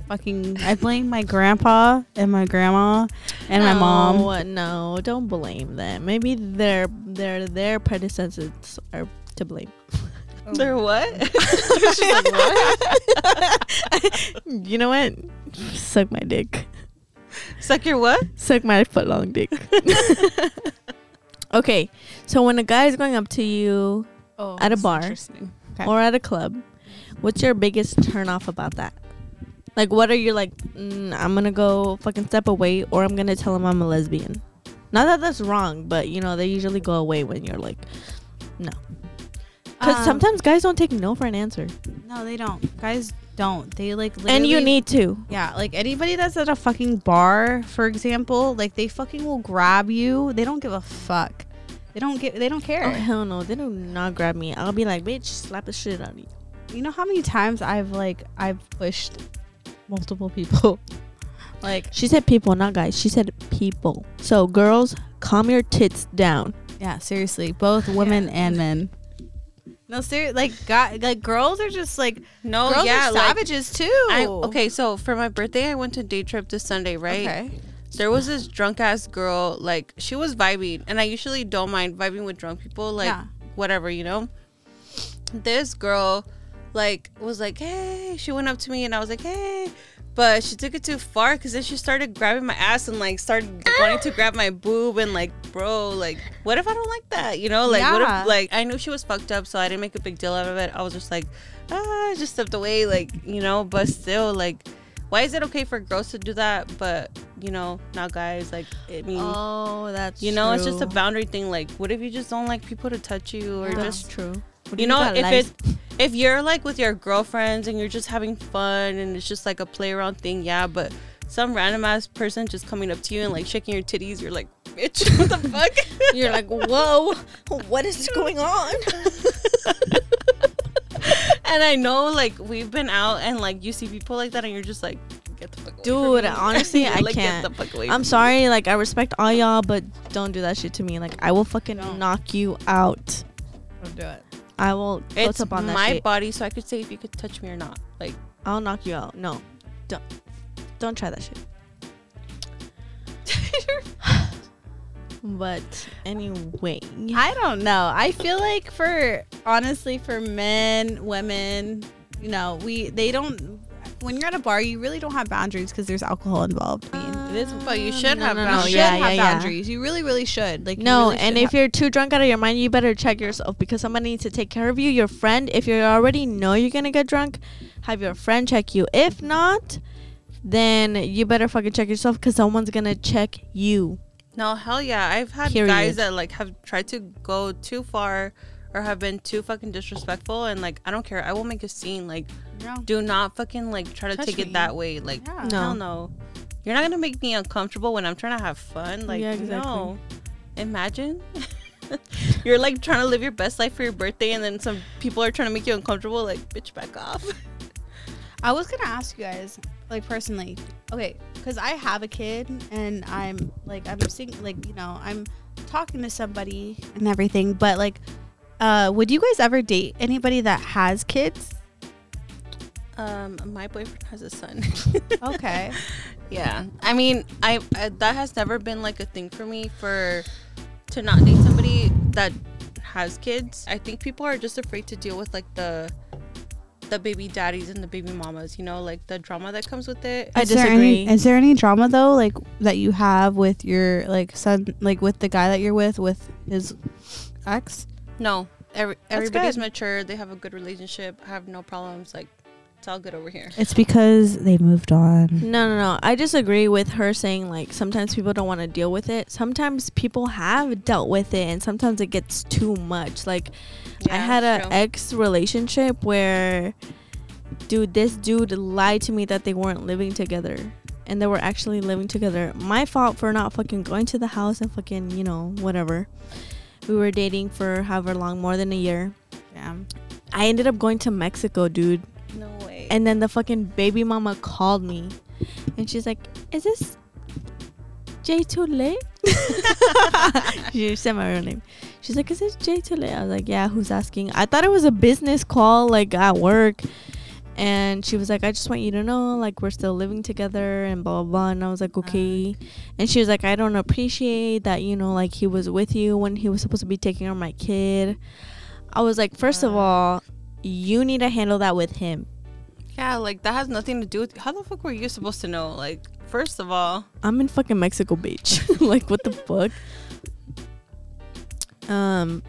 Fucking I blame my grandpa and my grandma and my mom. No, No, don't blame them. Maybe their their their predecessors are to blame. They're what? You know what? Suck my dick. Suck your what? Suck my foot long dick. okay, so when a guy is going up to you Oh, At a bar. Okay. or at a club, what's your biggest turn off about that? Like, what are you like? Mm, I'm gonna go fucking step away, or I'm gonna tell him I'm a lesbian. Not that that's wrong, but you know they usually go away when you're like, no. Because Um, sometimes guys don't take no for an answer, No, they don't. Guys don't. They like and you need to. Yeah, like anybody that's at a fucking bar, for example, like they fucking will grab you. They don't give a fuck. They don't get. They don't care. Oh hell no, they do not grab me. I'll be like, bitch, slap the shit out of you. You know how many times I've like I've pushed multiple people. like She said people, not guys. She said people. So girls, calm your tits down. yeah, seriously, both women and men. No, seriously, like like girls are just like No, girls yeah, are like savages too. I, okay, so for my birthday, I went to day trip this Sunday, right? Okay. There was this drunk ass girl, like she was vibing, and I usually don't mind vibing with drunk people, like Yeah. whatever, you know. This girl, like, was like, "Hey," she went up to me, and I was like, "Hey," but she took it too far because then she started grabbing my ass and like started like, wanting to grab my boob and like, bro, like, what if I don't like that, you know? Like, what if like I knew she was fucked up, so I didn't make a big deal out of it. I was just like, ah, I just stepped away, like, you know, but still, like why is it okay for girls to do that but you know not guys like i mean Oh, that's you know it's just a boundary thing like what if you just don't like people to touch you or That's just true. What you know if lice? it if you're like with your girlfriends and you're just having fun and it's just like a play around thing yeah but some random ass person just coming up to you and like shaking your titties you're like bitch what the fuck You're like, whoa, what is going on? and i know like we've been out and like you see people like that and you're just like get the fuck Dude, me. honestly, I like, can't. get the fuck away I'm sorry, like I respect all y'all, but don't do that shit to me. Like I will fucking Don't. knock you out. Don't do it. I will it's up on that my shit. body, so I could say if you could touch me or not. Like, I'll knock you out. No, don't, don't try that shit. but anyway, I don't know. I feel like for honestly for men, women, you know, we they don't. When you're at a bar, you really don't have boundaries because there's alcohol involved. I it is, but you should no, have no, no, you boundaries. should yeah, have yeah, yeah. boundaries. You really, really should. Like you no, really and should if you're too drunk out of your mind, you better check yourself because somebody needs to take care of you. Your friend, if you already know you're gonna get drunk, have your friend check you. If not, then you better fucking check yourself because someone's gonna check you. No, hell yeah. I've had Period. guys that like have tried to go too far or have been too fucking disrespectful, and like I don't care. I will make a scene. Like, No. do not fucking like try to Touch take me. it that way. Like, Yeah. No. hell no. You're not gonna make me uncomfortable when I'm trying to have fun. Like, Yeah, exactly. no. Imagine. You're like trying to live your best life for your birthday, and then some people are trying to make you uncomfortable. Like, bitch, back off. I was gonna ask you guys, like personally, okay, because I have a kid and I'm like I'm seeing like you know I'm talking to somebody and everything, but like, uh, would you guys ever date anybody that has kids? Um, my boyfriend has a son. Okay, yeah, I mean, I, I that has never been like a thing for me for to not date somebody that has kids. I think people are just afraid to deal with like the the baby daddies and the baby mamas. You know, like the drama that comes with it. I is there any disagree. is there any drama though, like that you have with your like son, like with the guy that you're with, with his ex? No, every, everybody's mature. They have a good relationship. Have no problems. Like it's all good over here. It's because they moved on. No, no, no. I disagree with her saying like sometimes people don't want to deal with it. Sometimes people have dealt with it, and sometimes it gets too much. Like I had a true. ex relationship where, dude, this dude lied to me that they weren't living together, and they were actually living together. My fault for not fucking going to the house and fucking you know whatever. We were dating for however long, more than a year. Yeah. I ended up going to Mexico, dude. And then the fucking baby mama called me, and she's like, "Is this Jay Tule?" she said my real name. She's like, "Is this Jay Tule?" I was like, "Yeah." Who's asking? I thought it was a business call, like at work. And she was like, "I just want you to know, like we're still living together and blah blah blah." And I was like, "Okay." And she was like, "I don't appreciate that, you know, like he was with you when he was supposed to be taking care of my kid." I was like, first of all, you need to handle that with him." Yeah, like that has nothing to do with. How the fuck were you supposed to know? Like, first of all, I'm in fucking Mexico, Beach. like, what the fuck? Um,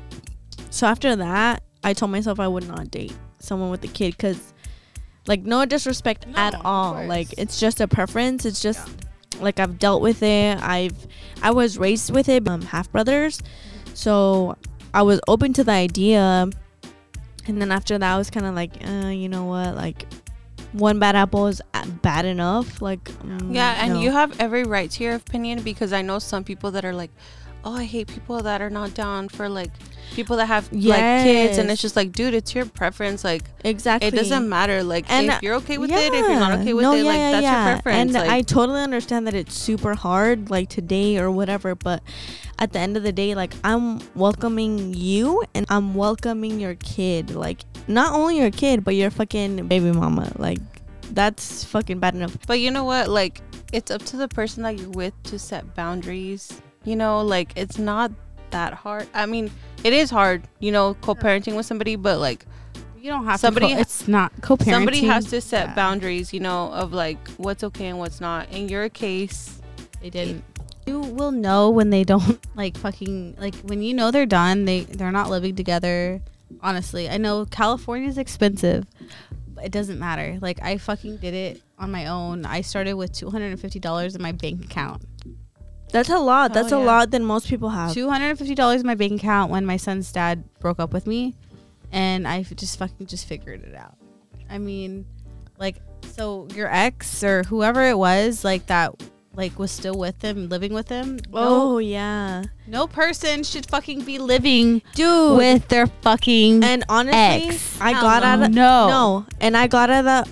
so after that, I told myself I would not date someone with a kid because, like, no disrespect No, at all. Like, it's just a preference. It's just like I've dealt with it. I've I was raised with it. Um, half brothers, so I was open to the idea. And then after that, I was kind of like, uh, you know what, like. One bad apple is bad enough. Like, mm, yeah, and no. you have every right to your opinion because I know some people that are like, oh, I hate people that are not down for like people that have like kids, and it's just like, dude, it's your preference. Like, exactly it doesn't matter. Like, And, if you're okay with it, if you're not okay with No, it, like yeah, that's yeah, your preference. And like, I totally understand that it's super hard, like today or whatever. But at the end of the day, like I'm welcoming you and I'm welcoming your kid. Like not only your kid, but your fucking baby mama. Like that's fucking bad enough. But you know what? Like, it's up to the person that you're with to set boundaries. You know, like, it's not that hard. I mean, it is hard, you know, co parenting with somebody, but like, You don't have Somebody to. ha- Co- it's not co-parenting. somebody has to set Yeah. boundaries, you know, of like what's okay and what's not. In your case, They didn't. You will know when they don't like fucking like when you know they're done. They they're not living together. Honestly, I know California's expensive. But it doesn't matter. Like I fucking did it on my own. I started with two hundred and fifty dollars in my bank account. That's a lot. That's Hell a yeah. lot than most people have. Two hundred and fifty dollars in my bank account when my son's dad broke up with me, and I just fucking just figured it out. I mean, like, so your ex or whoever it was, like that, like was still with him, living with him. Oh yeah, No person should fucking be living dude. with their fucking and honestly, ex. I got out of No. no, and I got out of that.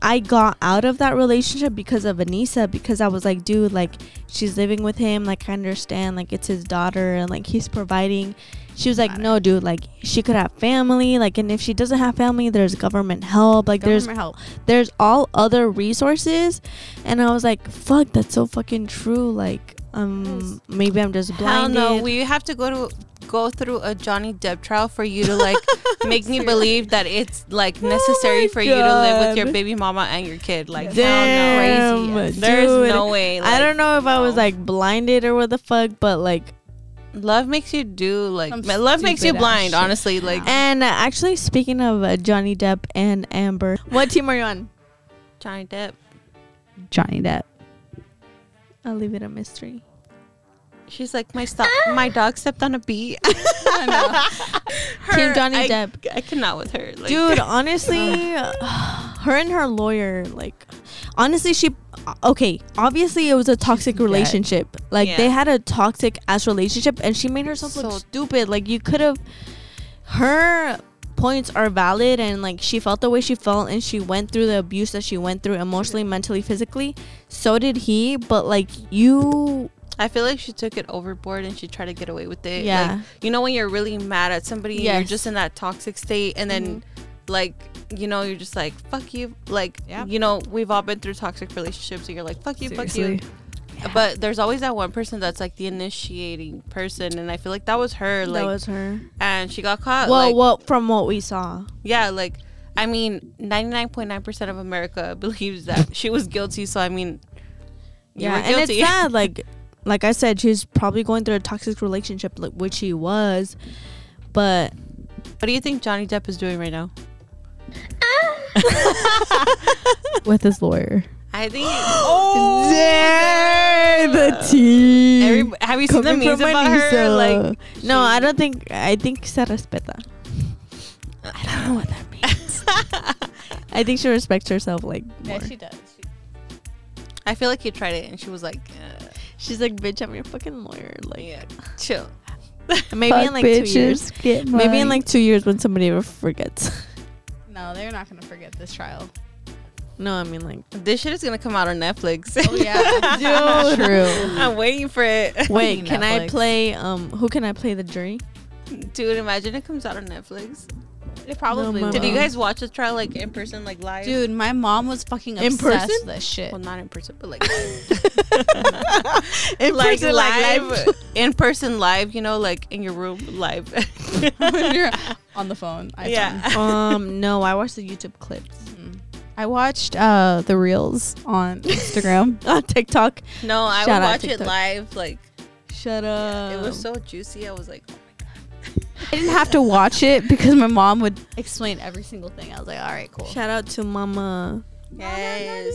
I got out of that relationship because of Anisa because I was like, dude, like she's living with him, like I understand, like it's his daughter and like he's providing. She was like, Matter. no, dude, like she could have family, like, and if she doesn't have family, there's government help, like there's help. there's all other resources, and I was like, fuck, that's so fucking true. Like, um, maybe I'm just blind." hell blinded. no, we have to go to go through a Johnny Depp trial for you to like make me believe that it's like necessary my for you to live with your baby mama and your kid. Like, hell Damn, no. Crazy. There's no way. I don't know if I was like blinded or what the fuck, but like, Love makes you do like Some love makes you blind. shit. Honestly, like and uh, actually, speaking of uh, Johnny Depp and Amber, what team are you on? Johnny Depp. Johnny Depp. I'll leave it a mystery. She's like my stop. my dog stepped on a bee. Team Johnny I, Depp. I cannot with her. Like, Dude, honestly, her and her lawyer, like, honestly, she, okay, obviously it was a toxic relationship. Like, Yeah. they had a toxic ass relationship, and she made herself look So- stupid. Like, you could have, her points are valid, and like, she felt the way she felt, and she went through the abuse that she went through emotionally, mentally, physically. So did he, but like, you, I feel like she took it overboard and she tried to get away with it. Yeah. Like, you know when you're really mad at somebody, and you're just in that toxic state, and then mm-hmm. like you know you're just like fuck you. Like Yeah. you know we've all been through toxic relationships, and you're like fuck you, fuck you. Seriously. But there's always that one person that's like the initiating person, and I feel like that was her. Like, that was her. and she got caught. Well, like, well, from what we saw. yeah, like I mean, 99.9% of America believes that she was guilty. So I mean, you yeah and it's sad like like i said she's probably going through a toxic relationship like which she was but What do you think Johnny Depp is doing right now? With his lawyer. I think. Oh, Dang, the tea. Every, have you seen the memes from about her? Anisa. Like, no, she- I don't think. I think se respeta. I don't know what that means. I think she respects herself like more. Yeah, she does. I feel like he tried it and she was like, uh, She's like, bitch, I'm your fucking lawyer. Like, yeah, chill. maybe in like two years. Get Maybe in like two years when somebody ever forgets. No, they're not gonna forget this trial. no, I mean like. This shit is gonna come out on Netflix. Oh yeah, Dude. true. I'm waiting for it. Wait, can I play? Um, who can I play the jury? Dude, imagine it comes out on Netflix. It probably No, will. Did you guys watch the trial like in person, like live? Dude, my mom was fucking In obsessed person? with this shit. well, not in person, but like In like person, live, in person live. You know, like in your room live. when You're on the phone. iPhone. yeah. um, no, I watched the YouTube clips. I watched uh the reels on Instagram. on TikTok. No, I Shout would watch it TikTok. live. Like Shut up. it was so juicy. I was like, I didn't have to watch it because my mom would explain every single thing. I was like, all right, cool. Shout out to Mama. yes.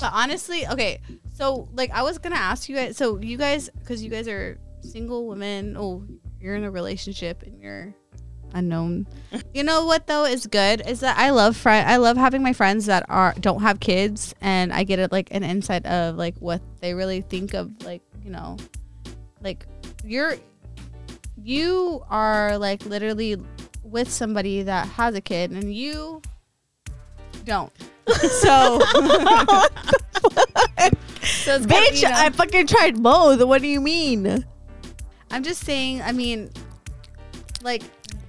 But honestly, okay. So like I was gonna ask you guys. So you guys, because you guys are single women. Oh, you're in a relationship and you're unknown. you know what though is good is that I love friend. I love having my friends that are don't have kids, and I get it like an insight of like what they really think of like you know, like you're you are like literally with somebody that has a kid and you don't. so So it's kind of, Bitch, you know- I fucking tried both. What do you mean? I'm just saying, I mean, like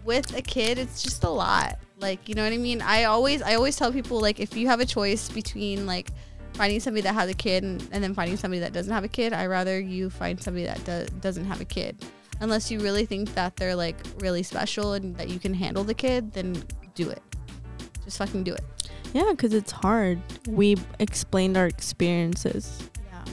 with a kid, it's just a lot. Like, you know what I mean? I always I always tell people like if you have a choice between like finding somebody that has a kid and, and then finding somebody that doesn't have a kid, I rather you find somebody that do, doesn't have a kid. Unless you really think that they're like really special and that you can handle the kid, then do it. Just fucking do it. Yeah, because it's hard. We explained our experiences. Yeah.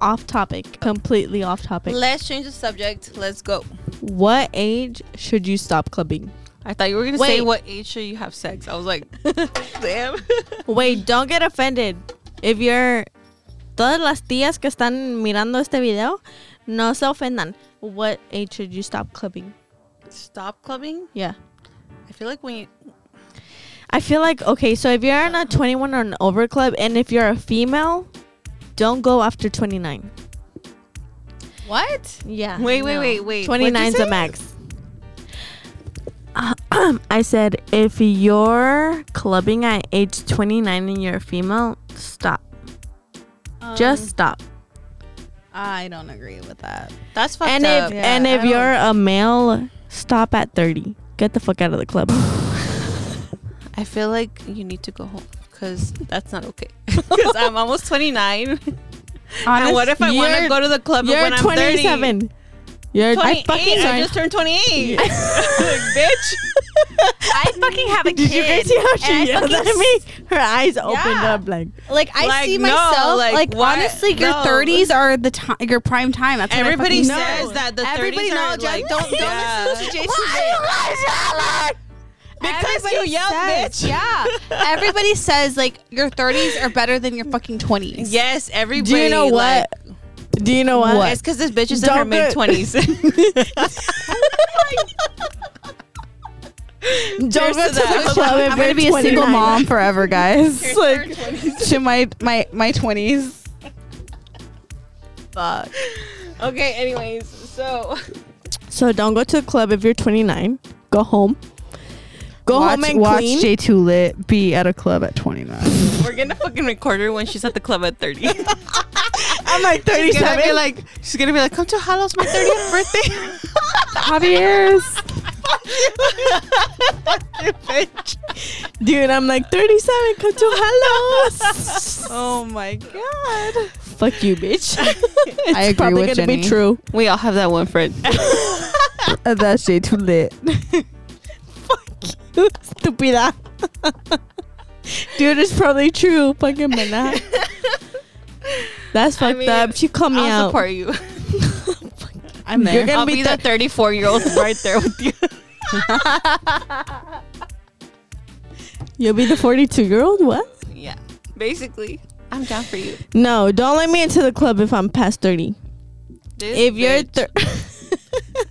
Off topic. Completely off topic. Let's change the subject. Let's go. What age should you stop clubbing? I thought you were gonna say what age should you have sex. I was like, damn. Wait, don't get offended. If you're todas las tías que están mirando este video, no se ofendan. What age should you stop clubbing? Stop clubbing. Yeah. I feel like when you, I feel like okay, so if you're in a 21 or an over club and if you're a female, don't go after 29. What? Yeah. Wait, wait, wait, wait. What'd 29 is the say? max. I said if you're clubbing at age 29 and you're a female, stop. Just um, stop. I don't agree with that. that's fucked And up. if Yeah, and I if don't- you're a male, stop at 30. Get the fuck out of the club. I feel like you need to go home because that's not okay. Because I'm almost 29. and what if I want to go to the club when I'm 27. 30? You're 28. I fucking I just turned 28. like, bitch. I fucking have a kid. Did you guys see how and she I yelled at me? Her eyes opened Yeah. up like Like I Like, see no, myself like, like, what? honestly, your No. thirties are the time, your prime time. That's when I Everybody fucking says know. that the Everybody 30s are knows, like, don't don't yeah. listen to Jason. Because Everybody you yelled, says, bitch. Yeah, everybody says like your thirties are better than your fucking twenties. Yes, everybody. Do you know what? Do you know what? Like, It's because this bitch is in her mid twenties. Don't Cheers go to to that. the club I'm gonna you're be a single mom forever, guys. Cheers like to 20s. to my my my twenties. Fuck. okay, anyways, so So don't go to the club if you're 29. Go home. Go watch, home and watch clean. J Two Lit be at a club at 29. we're gonna fucking record her when she's at the club at 30. I'm like She's gonna 37. be like, she's gonna be like, come to Halo's my 30th birthday. Javier's. Fuck you bitch. Dude, I'm like 37. Come to Halos. Oh my god. Fuck you, bitch. it's I agree probably with gonna be true. We all have that one friend. That's Jtoolit. Fuck you, stupida. Dude, it's probably true. Fucking mena. That's I fucked mean, up. She called me I'll out. support you. I'm You're gonna I'll be be the- the 34 year old right there with you. You'll be the 42 year old? What? Yeah. Basically, I'm down for you. No, don't let me into the club if I'm past 30. This If you're bitch. thir-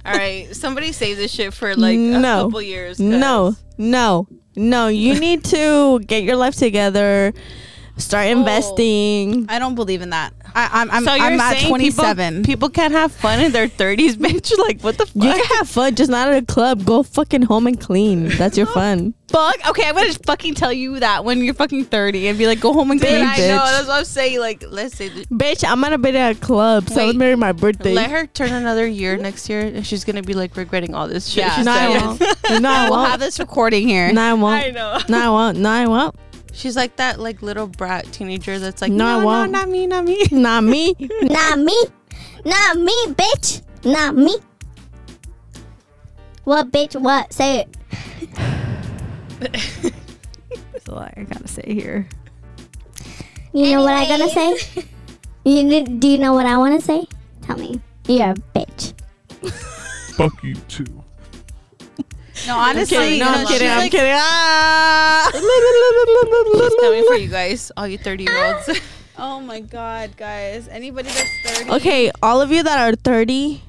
All right, somebody save this shit for like a No. couple years. 'cause- no, no, no. You need to get your life together. Start oh. investing. I don't believe in that. I, I'm I'm, so you're I'm at saying 27. People, people can't have fun in their 30s, bitch? Like, what the fuck? You can have fun, just not at a club. Go fucking home and clean. That's your fun. Fuck. Okay, I'm gonna fucking tell you that when you're fucking 30 and be like, go home and Dude, clean, I bitch. know. That's what I'm saying. Like, let's say, th- Bitch, I'm gonna be at a club Wait. celebrating my birthday. let her turn another year next year, and she's gonna be like regretting all this shit. Yeah. she's no, I won't. No, I we'll won't. have this recording here. No, I I won't. know. No, I won't. No, I won't. She's like that, like little brat teenager that's like, No, I no, no, won't. not me, not me. Not me. Not me. Not me, bitch. Not me. What, bitch? What? Say it. That's all I gotta say here. You know what I gotta say? You do you know what I want to say? Tell me. You're a bitch. Fuck you too. No, honestly, kidding. No, I'm she's kidding. I'm like- kidding. Ah. She's coming for you guys, all you 30 year olds. Oh my god, guys! Anybody that's 30, Okay, all of you that are 30,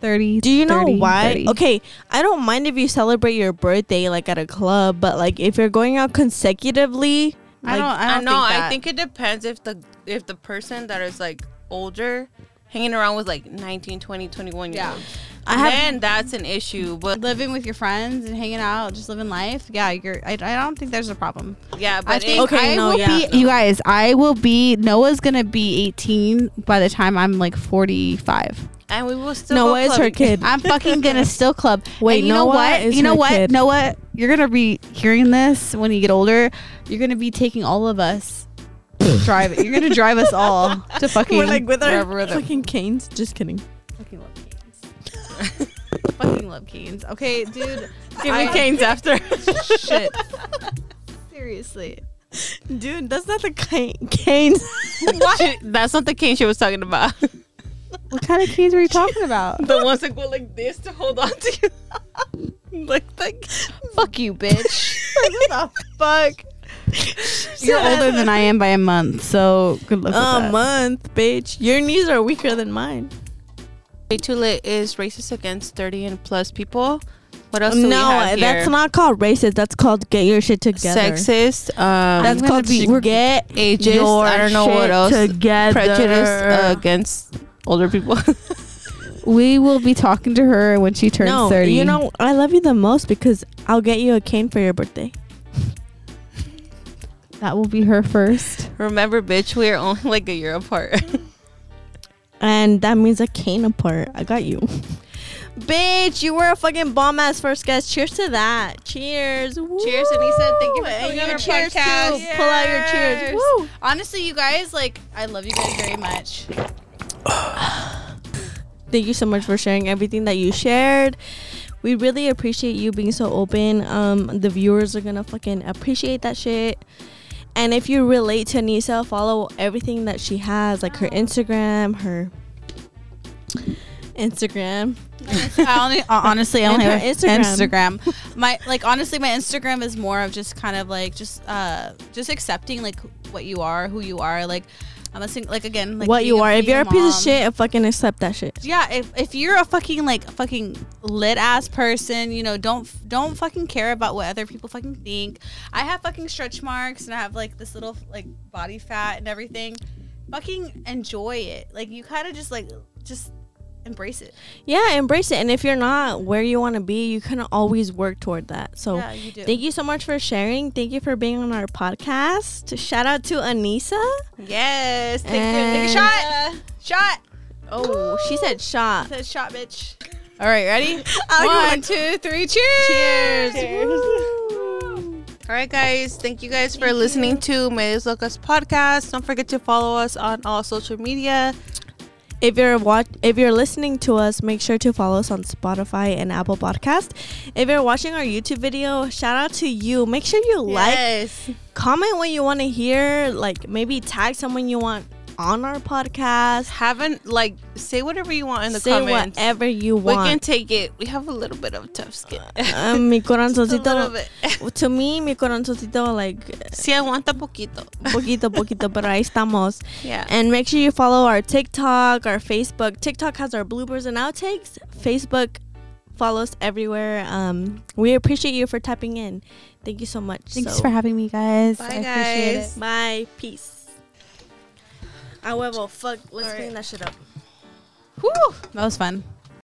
30. do you know 30, why? 30. Okay, I don't mind if you celebrate your birthday like at a club, but like if you're going out consecutively, I like, don't. I don't know. think I think it depends if the if the person that is like older, hanging around with like 19, 20, 21 year Yeah. olds, I have then that's an issue. But living with your friends and hanging out, just living life. Yeah, you're. I, I don't think there's a problem. yeah, but I think Okay, I no, will yeah, be. no. You guys, I will be. Noah's gonna be 18 by the time I'm like 45. and we will still. Noah is her kid. I'm fucking gonna still club. Wait, and you know Noah what? is you know her what? kid. Noah, you're gonna be hearing this when you get older. You're gonna be taking all of us drive. You're gonna drive us all to fucking. We're like with our wherever fucking canes. Just kidding. Fucking love canes. fucking love canes. Okay, dude. Give me I- canes after. Shit. Seriously. Dude, that's not the cane. canes. She- that's not the cane she was talking about. What kind of canes were you talking about? the ones that go like this to hold on to you. like like. Fuck you, bitch. the fuck? You're older than I am by a month, so good luck with A that. month, bitch. Your knees are weaker than mine. Way too lit is racist against 30 and plus people. What else do we No, have that's here? not called racist. That's called get your shit together. sexist. Um, That's gonna called be- get ageist. your I don't know what shit else. Together. Prejudice uh, against older people. We will be talking to her when she turns no, 30. you know I love you the most because I'll get you a cane for your birthday. that will be her first. Remember, bitch, we are only like a year apart. And that means a cane apart. I got you. Bitch, you were a fucking bomb ass first guest. Cheers to that. Cheers. Cheers, Anisa. Thank you for coming on our cheers too. podcast. Pull out your cheers. Cheers. Woo. Honestly, you guys, like, I love you guys very much. Thank you so much for sharing everything that you shared. We really appreciate you being so open. Um, the viewers are gonna fucking appreciate that shit. And if you relate to Nisa, follow everything that she has, like her Instagram, her Instagram. I only, honestly, I only have Instagram. Instagram. My like, honestly, my Instagram is more of just kind of like just uh just accepting like what you are, who you are. Like, I'm a sing- like again, like what you are. If you're a piece of shit, fucking accept that shit. yeah if, if you're a fucking like fucking lit ass person you know don't don't fucking care about what other people fucking think i have fucking stretch marks and i have like this little like body fat and everything fucking enjoy it like you kind of just like just embrace it Yeah, embrace it. And if you're not where you want to be, you can always work toward that. So yeah you do thank you so much for sharing. Thank you for being on our podcast. Shout out to Anisa. Yes. Take, And- take a shot. shot Oh, she said shot. She said shot bitch all right ready one two three cheers Cheers. All right, guys. Thank you guys for listening to Medias Lokas podcast. Don't forget to follow us on all social media. If you're watch, if you're listening to us, make sure to follow us on Spotify and Apple Podcast. If you're watching our YouTube video, shout out to you. Make sure you like, comment what you want to hear. Like maybe tag someone you want on our podcast. Haven't like say whatever you want in the Say comments. whatever you want. we can take it. We have a little bit of tough skin. Um, mi Just a corazoncito. to me, mi corazoncito, like, Sí aguanta poquito. poquito, poquito, pero ahí estamos. Yeah. And make sure you follow our TikTok, our Facebook. TikTok has our bloopers and outtakes. Facebook, follow us everywhere. Um, we appreciate you for tapping in. Thank you so much. Thanks So, for having me, guys. Bye, I appreciate guys. it. Bye. Peace. A huevo. Fuck. Let's All right. clean that shit up. Whew, that was fun.